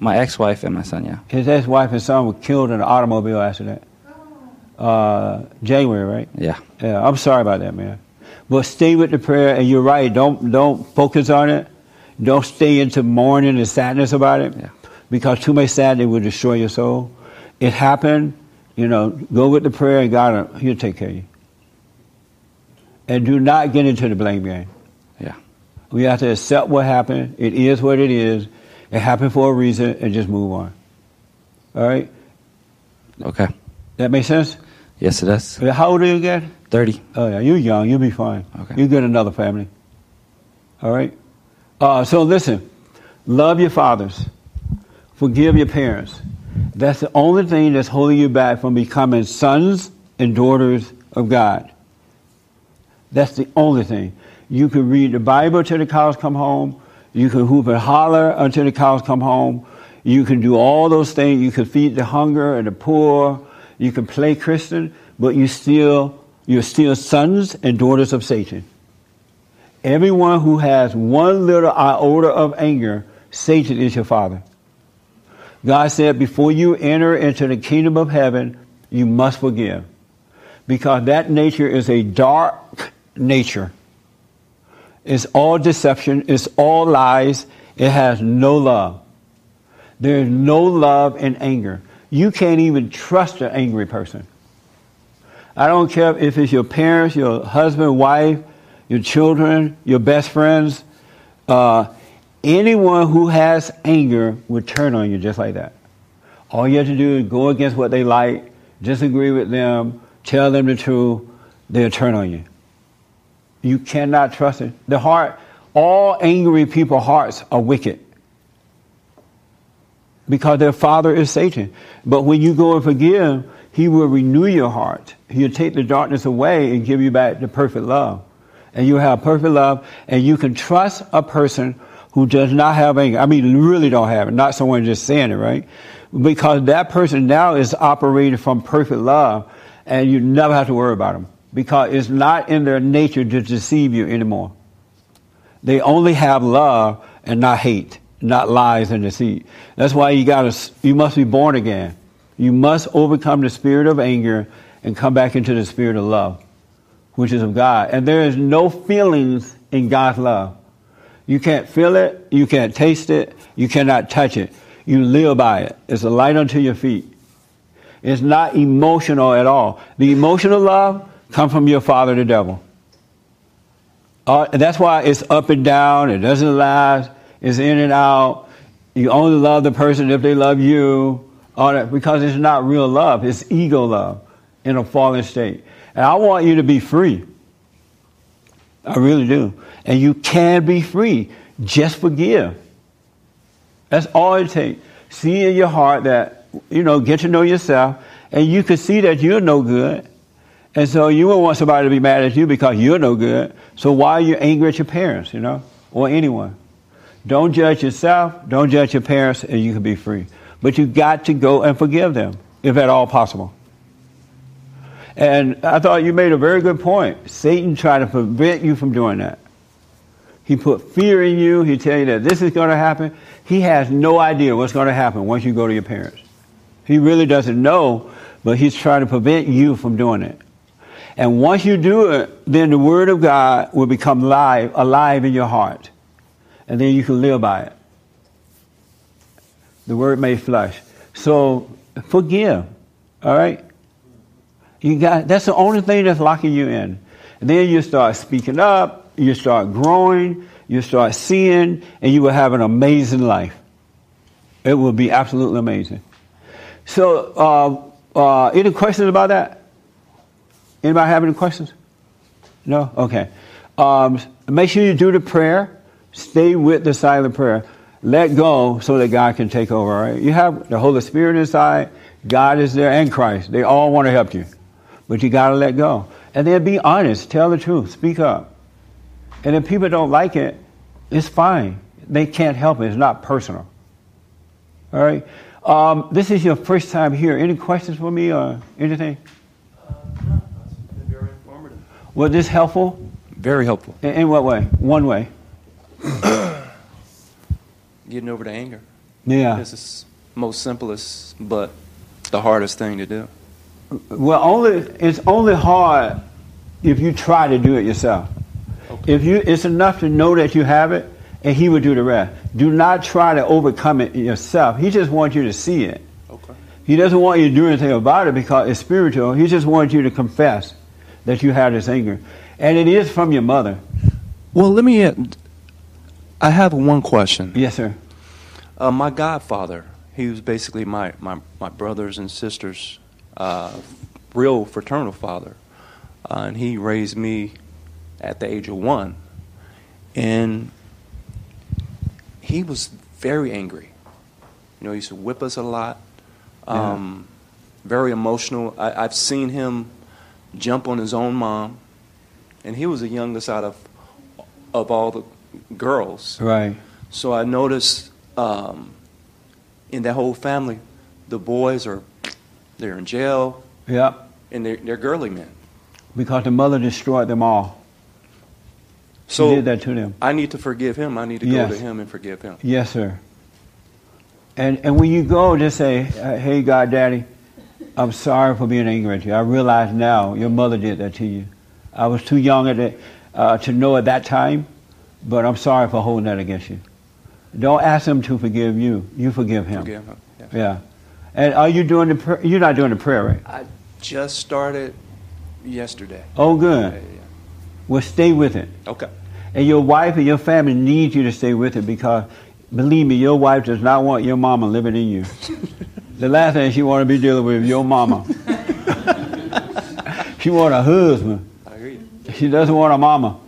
[SPEAKER 11] My ex-wife and my son. Yeah,
[SPEAKER 1] his ex-wife and son were killed in an automobile accident. Uh, January, right?
[SPEAKER 11] yeah,
[SPEAKER 1] Yeah, I'm sorry about that, man. But stay with the prayer, and you're right. Don't don't focus on it. Don't stay into mourning and sadness about it,
[SPEAKER 11] Yeah.
[SPEAKER 1] because too much sadness will destroy your soul. It happened. You know, go with the prayer, and God, will- He'll take care of you. And do not get into the blame game.
[SPEAKER 11] yeah.
[SPEAKER 1] We have to accept what happened. It is what it is. It happened for a reason, and just move on. All right,
[SPEAKER 11] Okay.
[SPEAKER 1] that makes sense.
[SPEAKER 11] Yes, it does.
[SPEAKER 1] How old are you again?
[SPEAKER 11] Thirty.
[SPEAKER 1] Oh yeah, you're young. You'll be fine.
[SPEAKER 11] Okay.
[SPEAKER 1] You get another family. All right. Uh, so listen, love your fathers, forgive your parents. That's the only thing that's holding you back from becoming sons and daughters of God. That's the only thing. You can read the Bible till the cows come home. You can hoop and holler until the cows come home. You can do all those things. You can feed the hunger and the poor. You can play Christian, but you still you're still sons and daughters of Satan. Everyone who has one little iota of anger, Satan is your father. God said, before you enter into the kingdom of heaven, you must forgive. Because that nature is a dark nature. It's all deception, it's all lies, it has no love. There is no love in anger. You can't even trust an angry person. I don't care if it's your parents, your husband, wife, your children, your best friends. Uh, anyone who has anger will turn on you just like that. All you have to do is go against what they like, disagree with them, tell them the truth, they'll turn on you. You cannot trust it. The heart, all angry people's hearts are wicked because their father is Satan. But when you go and forgive, He will renew your heart. He'll take the darkness away and give you back the perfect love. And you have perfect love, and you can trust a person who does not have anger. I mean, really don't have it, not someone just saying it, right? Because that person now is operating from perfect love, and you never have to worry about them because it's not in their nature to deceive you anymore. They only have love and not hate, not lies and deceit. That's why you gotta, you must be born again. You must overcome the spirit of anger and come back into the spirit of love, which is of God. And there is no feelings in God's love. You can't feel it, you can't taste it, you cannot touch it. You live by it. It's a light unto your feet. It's not emotional at all. The emotional love comes from your father, the devil. Uh, that's why it's up and down. It doesn't last. It's in and out. You only love the person if they love you. All because it's not real love. It's ego love in a fallen state. And I want you to be free. I really do. And you can be free. Just forgive. That's all it takes. See in your heart that, you know, get to know yourself, and you can see that you're no good. And so you won't want somebody to be mad at you because you're no good. So why are you angry at your parents, you know, or anyone? Don't judge yourself, don't judge your parents, and you can be free. But you've got to go and forgive them, if at all possible. And I thought you made a very good point. Satan tried to prevent you from doing that. He put fear in you. He tell you that this is going to happen. He has no idea what's going to happen once you go to your parents. He really doesn't know, but he's trying to prevent you from doing it. And once you do it, then the Word of God will become live, alive in your heart. And then you can live by it. The Word made flesh. So forgive. All right? You got that's the only thing that's locking you in. And then you start speaking up, you start growing, you start seeing, and you will have an amazing life. It will be absolutely amazing. So, uh, uh, any questions about that? Anybody have any questions? No? Okay. Um, make sure you do the prayer. Stay with the silent prayer. Let go so that God can take over, right? You have the Holy Spirit inside, God is there, and Christ. They all want to help you. But you got to let go. And then be honest. Tell the truth. Speak up. And if people don't like it, it's fine. They can't help it. It's not personal. All right? Um, this is your first time here. Any questions for me or anything? Was this helpful?
[SPEAKER 3] Very helpful.
[SPEAKER 1] In, in what way? One way. [COUGHS]
[SPEAKER 3] Getting over the anger.
[SPEAKER 1] Yeah.
[SPEAKER 3] This is most simplest, but the hardest thing to do.
[SPEAKER 1] Well, only it's only hard if you try to do it yourself. If you, it's enough to know that you have it, and He will do the rest. Do not try to overcome it yourself. He just wants you to see it.
[SPEAKER 3] Okay.
[SPEAKER 1] He doesn't want you to do anything about it because it's spiritual. He just wants you to confess that you have this anger, and it is from your mother.
[SPEAKER 3] Well, let me. I have one question.
[SPEAKER 1] Yes, sir.
[SPEAKER 3] Uh, my godfather, he was basically my, my, my brothers and sisters' uh, real fraternal father. Uh, and he raised me at the age of one. And he was very angry. You know, he used to whip us a lot. Um, Very emotional. I, I've seen him jump on his own mom, and he was the youngest out of of all the girls.
[SPEAKER 1] Right.
[SPEAKER 3] So I noticed um, in that whole family, the boys are they're in jail
[SPEAKER 1] Yeah.
[SPEAKER 3] and they're, they're girly men.
[SPEAKER 1] Because the mother destroyed them all. She
[SPEAKER 3] So
[SPEAKER 1] did that to them.
[SPEAKER 3] I need to forgive him. I need to
[SPEAKER 1] Yes.
[SPEAKER 3] go to him and forgive him.
[SPEAKER 1] Yes, sir. And and when you go, just say, "Hey, God, Daddy, I'm sorry for being angry at you. I realize now your mother did that to you. I was too young at it, uh, to know at that time, but I'm sorry for holding that against you. Don't ask him to forgive you. You forgive him.
[SPEAKER 3] Forgive him. yes.
[SPEAKER 1] Yeah. And are you doing the? Pr- you're not doing the prayer, right?
[SPEAKER 3] I just started yesterday.
[SPEAKER 1] Oh, good.
[SPEAKER 3] Yeah, yeah,
[SPEAKER 1] Well, stay with it.
[SPEAKER 3] Okay.
[SPEAKER 1] And your wife and your family need you to stay with it because, believe me, your wife does not want your mama living in you. [LAUGHS] the last thing she want to be dealing with is your mama. [LAUGHS] she want a husband.
[SPEAKER 3] I agree.
[SPEAKER 1] She doesn't want a mama.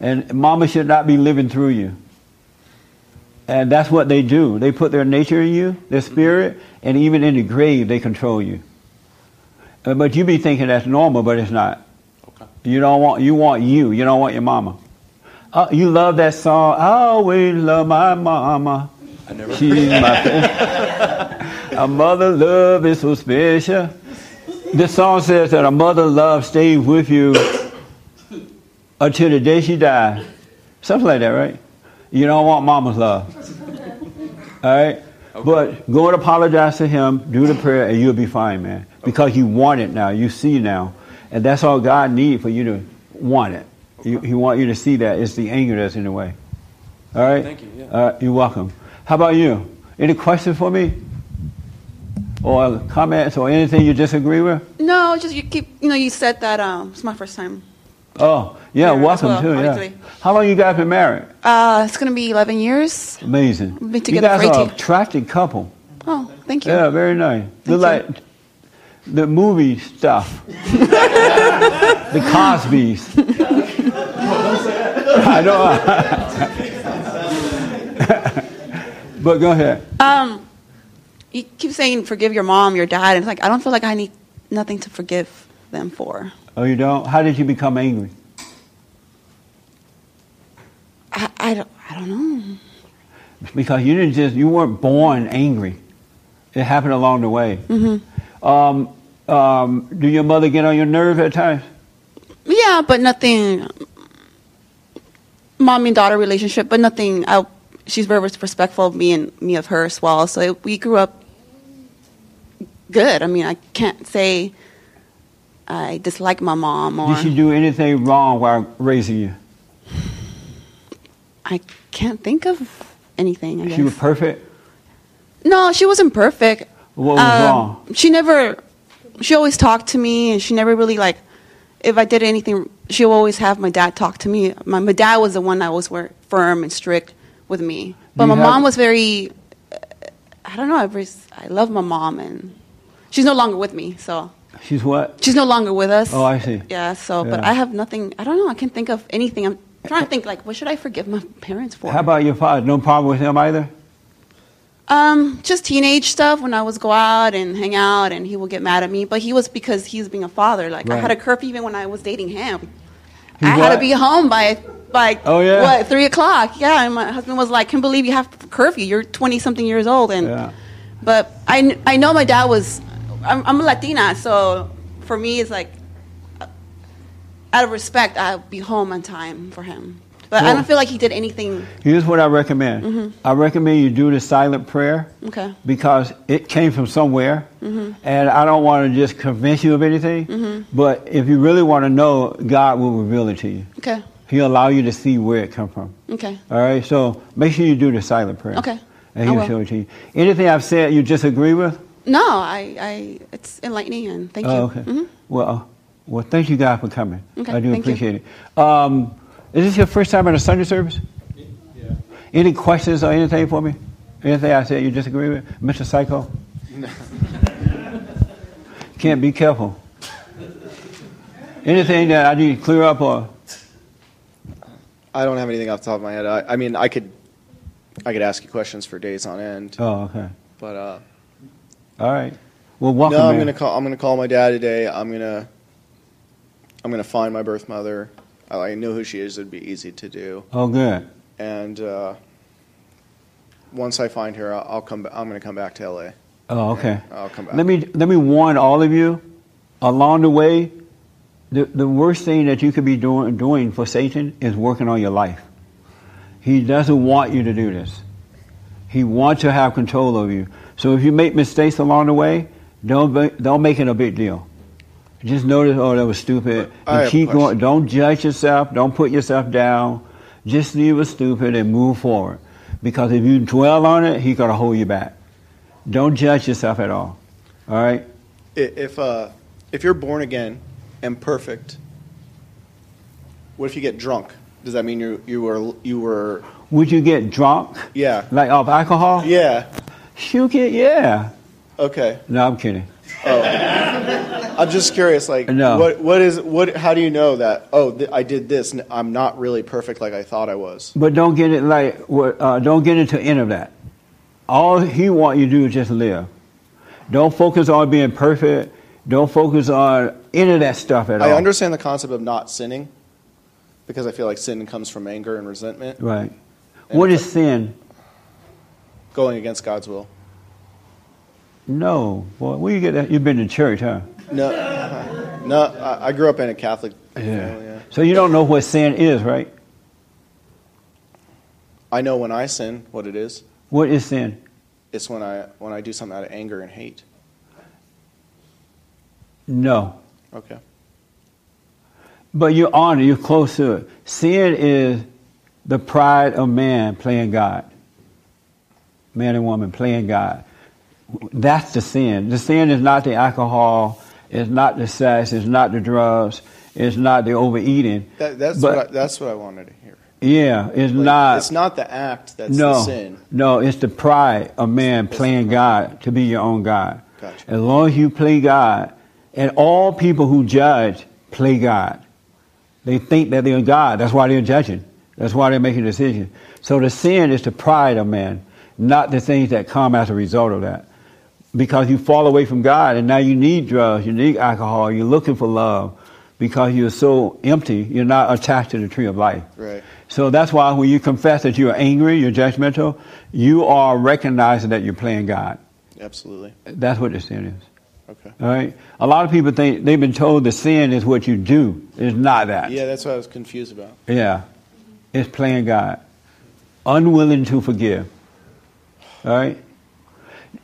[SPEAKER 1] And mama should not be living through you. And that's what they do. They put their nature in you, their spirit, and even in the grave, they control you. Uh, But you be thinking that's normal, but it's not. Okay. You don't want you want you. You don't want your mama. Uh, you love that song. I always love my mama.
[SPEAKER 3] I never
[SPEAKER 1] She's my [LAUGHS] a mother love is so special. This song says that a mother love stays with you until the day she dies. Something like that, right? You don't want mama's love. All right? But go and apologize to him, do the prayer, and you'll be fine, man. Because you want it now. You see now. And that's all God needs for you to want it. You, he want you to see that. It's the anger that's in the way. All right?
[SPEAKER 3] Thank you, yeah.
[SPEAKER 1] Uh, you're welcome. How about you? Any questions for me? Or comments or anything you disagree with?
[SPEAKER 4] No, just you keep. You know, you said that. Um, it's my first time.
[SPEAKER 1] Oh, yeah, welcome
[SPEAKER 4] well,
[SPEAKER 1] too. Yeah.
[SPEAKER 4] obviously.
[SPEAKER 1] How long you guys been married?
[SPEAKER 4] Uh, it's gonna be 11 years.
[SPEAKER 1] Amazing.
[SPEAKER 4] We've been
[SPEAKER 1] you
[SPEAKER 4] together
[SPEAKER 1] guys
[SPEAKER 4] for
[SPEAKER 1] are
[SPEAKER 4] 18.
[SPEAKER 1] an attractive couple.
[SPEAKER 4] Oh, thank you.
[SPEAKER 1] Yeah, very nice. Look
[SPEAKER 4] you.
[SPEAKER 1] like the movie stuff. [LAUGHS] the Cosbys. [LAUGHS] I know. [LAUGHS] but go ahead.
[SPEAKER 4] Um, you keep saying forgive your mom, your dad, and it's like I don't feel like I need nothing to forgive them for.
[SPEAKER 1] Oh, you don't? How did you become angry?
[SPEAKER 4] I, I don't. I don't know.
[SPEAKER 1] Because you didn't just you weren't born angry. It happened along the way.
[SPEAKER 4] hmm
[SPEAKER 1] Um, um, do your mother get on your nerves at times?
[SPEAKER 4] Yeah, but nothing. Mom and daughter relationship, but nothing. I, she's very respectful of me and me of her as well. So we grew up good. I mean, I can't say I dislike my mom or
[SPEAKER 1] Did she do anything wrong while raising you?
[SPEAKER 4] I can't think of anything. I guess.
[SPEAKER 1] She was perfect.
[SPEAKER 4] No, she wasn't perfect.
[SPEAKER 1] What was
[SPEAKER 4] Um,
[SPEAKER 1] wrong?
[SPEAKER 4] She never. She always talked to me, and she never really like. If I did anything, she would always have my dad talk to me. My, my dad was the one that was were firm and strict with me, but my
[SPEAKER 1] have-
[SPEAKER 4] mom was very. I don't know. I, was, I love my mom, and she's no longer with me. So
[SPEAKER 1] She's what?
[SPEAKER 4] she's no longer with us.
[SPEAKER 1] Oh, I see.
[SPEAKER 4] Yeah. So, but I have nothing. I don't know. I can't think of anything. I'm trying to think like, what should I forgive my parents for?
[SPEAKER 1] How about your father? No problem with him either?
[SPEAKER 4] Um, just teenage stuff when I was go out and hang out, and he would get mad at me. But he was because he was being a father. Like I had a curfew even when I was dating him.
[SPEAKER 1] He
[SPEAKER 4] I had to be home by by
[SPEAKER 1] Oh, yeah?
[SPEAKER 4] what three o'clock. Yeah, and my husband was like, "Can't believe you have curfew. You're twenty something years old." And
[SPEAKER 1] Yeah.
[SPEAKER 4] but I I know my dad was. I'm, I'm a Latina, so for me it's like uh, out of respect, I'll be home on time for him. But I don't feel like he did anything.
[SPEAKER 1] Here's what I recommend.
[SPEAKER 4] Mhm.
[SPEAKER 1] I recommend you do the silent prayer
[SPEAKER 4] Okay.
[SPEAKER 1] because it came from somewhere,
[SPEAKER 4] Mhm.
[SPEAKER 1] and I don't want to just convince you of anything.
[SPEAKER 4] Mhm.
[SPEAKER 1] But if you really want to know, God will reveal it to you.
[SPEAKER 4] Okay.
[SPEAKER 1] He'll allow you to see where it come from.
[SPEAKER 4] Okay.
[SPEAKER 1] All right. So make sure you do the silent prayer.
[SPEAKER 4] Okay.
[SPEAKER 1] And He'll show it to you. Anything I've said you disagree with?
[SPEAKER 4] No, I, I, it's enlightening and thank you.
[SPEAKER 1] Oh, okay.
[SPEAKER 4] Mhm.
[SPEAKER 1] Well, uh, well, thank you guys for coming.
[SPEAKER 4] Okay,
[SPEAKER 1] I do
[SPEAKER 4] thank you.
[SPEAKER 1] appreciate it. Um, is this your first time at a Sunday service? Yeah. Any questions or anything for me? Anything I said you disagree with, Mr. Psycho? No. [LAUGHS] Can't be careful. Anything that I need to clear up or?
[SPEAKER 5] I don't have anything off the top of my head. I, I mean, I could, I could ask you questions for days on end.
[SPEAKER 1] Oh, okay.
[SPEAKER 5] But uh,
[SPEAKER 1] All right. Well, welcome.
[SPEAKER 5] no, I'm
[SPEAKER 1] man.
[SPEAKER 5] gonna call. I'm gonna call my dad today. I'm gonna, I'm gonna find my birth mother. I, I know who she is. It'd be easy to do.
[SPEAKER 1] Oh, good.
[SPEAKER 5] And uh, once I find her, I'll, I'll come. ba- I'm gonna come back to LA.
[SPEAKER 1] Oh, okay.
[SPEAKER 5] I'll come back.
[SPEAKER 1] Let me let me warn all of you. Along the way, the the worst thing that you could be doing doing for Satan is working on your life. He doesn't want you to do this. He wants to have control over you. So if you make mistakes along the way, don't be, don't make it a big deal. Just notice, oh, that was stupid. And keep going. Don't judge yourself. Don't put yourself down. Just leave it was stupid and move forward. Because if you dwell on it, he's gonna hold you back. Don't judge yourself at all. All right?
[SPEAKER 5] If uh, if you're born again and perfect, what if you get drunk? Does that mean you you were you were
[SPEAKER 1] Would you get drunk?
[SPEAKER 5] Yeah.
[SPEAKER 1] Like off alcohol?
[SPEAKER 5] Yeah.
[SPEAKER 1] It, yeah.
[SPEAKER 5] Okay.
[SPEAKER 1] No, I'm kidding.
[SPEAKER 5] Oh. I'm just curious, like,
[SPEAKER 1] No.
[SPEAKER 5] what what is what? How do you know that? Oh, th- I did this. and I'm not really perfect like I thought I was.
[SPEAKER 1] But don't get it like what- uh, don't get into any of that. All he want you to do is just live. Don't focus on being perfect. Don't focus on any of that stuff at
[SPEAKER 5] I
[SPEAKER 1] all.
[SPEAKER 5] I understand the concept of not sinning because I feel like sin comes from anger and resentment,
[SPEAKER 1] Right. What is sin?
[SPEAKER 5] Going against God's will.
[SPEAKER 1] No. Boy, where you get that? You've been to church, huh?
[SPEAKER 5] No, no. I, I grew up in a Catholic
[SPEAKER 1] Yeah.
[SPEAKER 5] Yeah.
[SPEAKER 1] So you don't know what sin is, right?
[SPEAKER 5] I know when I sin, what it is.
[SPEAKER 1] What is sin?
[SPEAKER 5] It's when I when I do something out of anger and hate.
[SPEAKER 1] No.
[SPEAKER 5] Okay.
[SPEAKER 1] But you're on it. You're close to it. Sin is the pride of man playing God. Man and woman playing God. That's the sin. The sin is not the alcohol. It's not the sex. It's not the drugs. It's not the overeating.
[SPEAKER 5] That, that's
[SPEAKER 1] But-
[SPEAKER 5] what I, that's what I wanted to hear.
[SPEAKER 1] Yeah, it's
[SPEAKER 5] Like,
[SPEAKER 1] not.
[SPEAKER 5] It's not the act that's
[SPEAKER 1] no,
[SPEAKER 5] the sin.
[SPEAKER 1] no, it's the pride of man playing God to be your own God.
[SPEAKER 5] Gotcha.
[SPEAKER 1] As long as you play God, and all people who judge play God. They think that they're God. That's why they're judging. That's why they're making decisions. So the sin is the pride of man, not the things that come as a result of that. Because you fall away from God, and now you need drugs, you need alcohol, you're looking for love, because you're so empty, you're not attached to the tree of life.
[SPEAKER 5] Right.
[SPEAKER 1] So that's why when you confess that you're angry, you're judgmental, you are recognizing that you're playing God.
[SPEAKER 5] Absolutely.
[SPEAKER 1] That's what the sin is.
[SPEAKER 5] Okay.
[SPEAKER 1] All right. A lot of people think they've been told the sin is what you do. It's not that.
[SPEAKER 5] Yeah, that's what I was confused about.
[SPEAKER 1] Yeah. It's playing God. Unwilling to forgive. All right.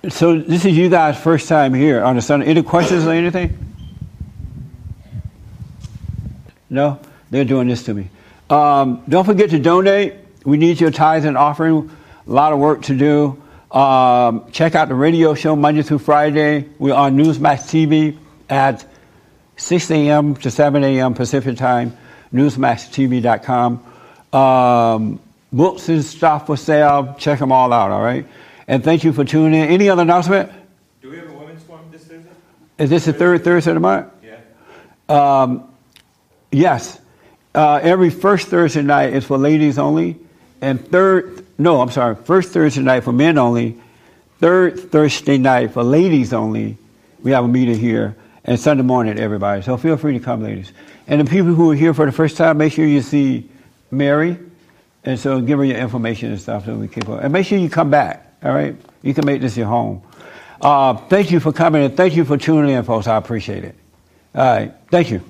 [SPEAKER 1] So this is you guys' first time here on the Sunday. Any questions or anything? No? They're doing this to me. Um, don't forget to donate. We need your tithes and offering. A lot of work to do. Um, check out the radio show Monday through Friday. We're on Newsmax TV at 6 a.m. to 7 a.m. Pacific time. Newsmaxtv.com. Um, books and stuff for sale. Check them all out, all right? And thank you for tuning in. Any other announcement?
[SPEAKER 12] Do we have a women's forum this Thursday?
[SPEAKER 1] Is this the third Thursday of the month?
[SPEAKER 12] Yeah.
[SPEAKER 1] Um, yes. Uh, every first Thursday night is for ladies only, and third, no, I'm sorry, first Thursday night for men only, third Thursday night for ladies only. We have a meeting here, and Sunday morning, everybody. So feel free to come, ladies. And the people who are here for the first time, make sure you see Mary, and so give her your information and stuff so we keep her. And make sure you come back, all right? You can make this your home. Uh, thank you for coming, and thank you for tuning in, folks. I appreciate it. All right. Thank you.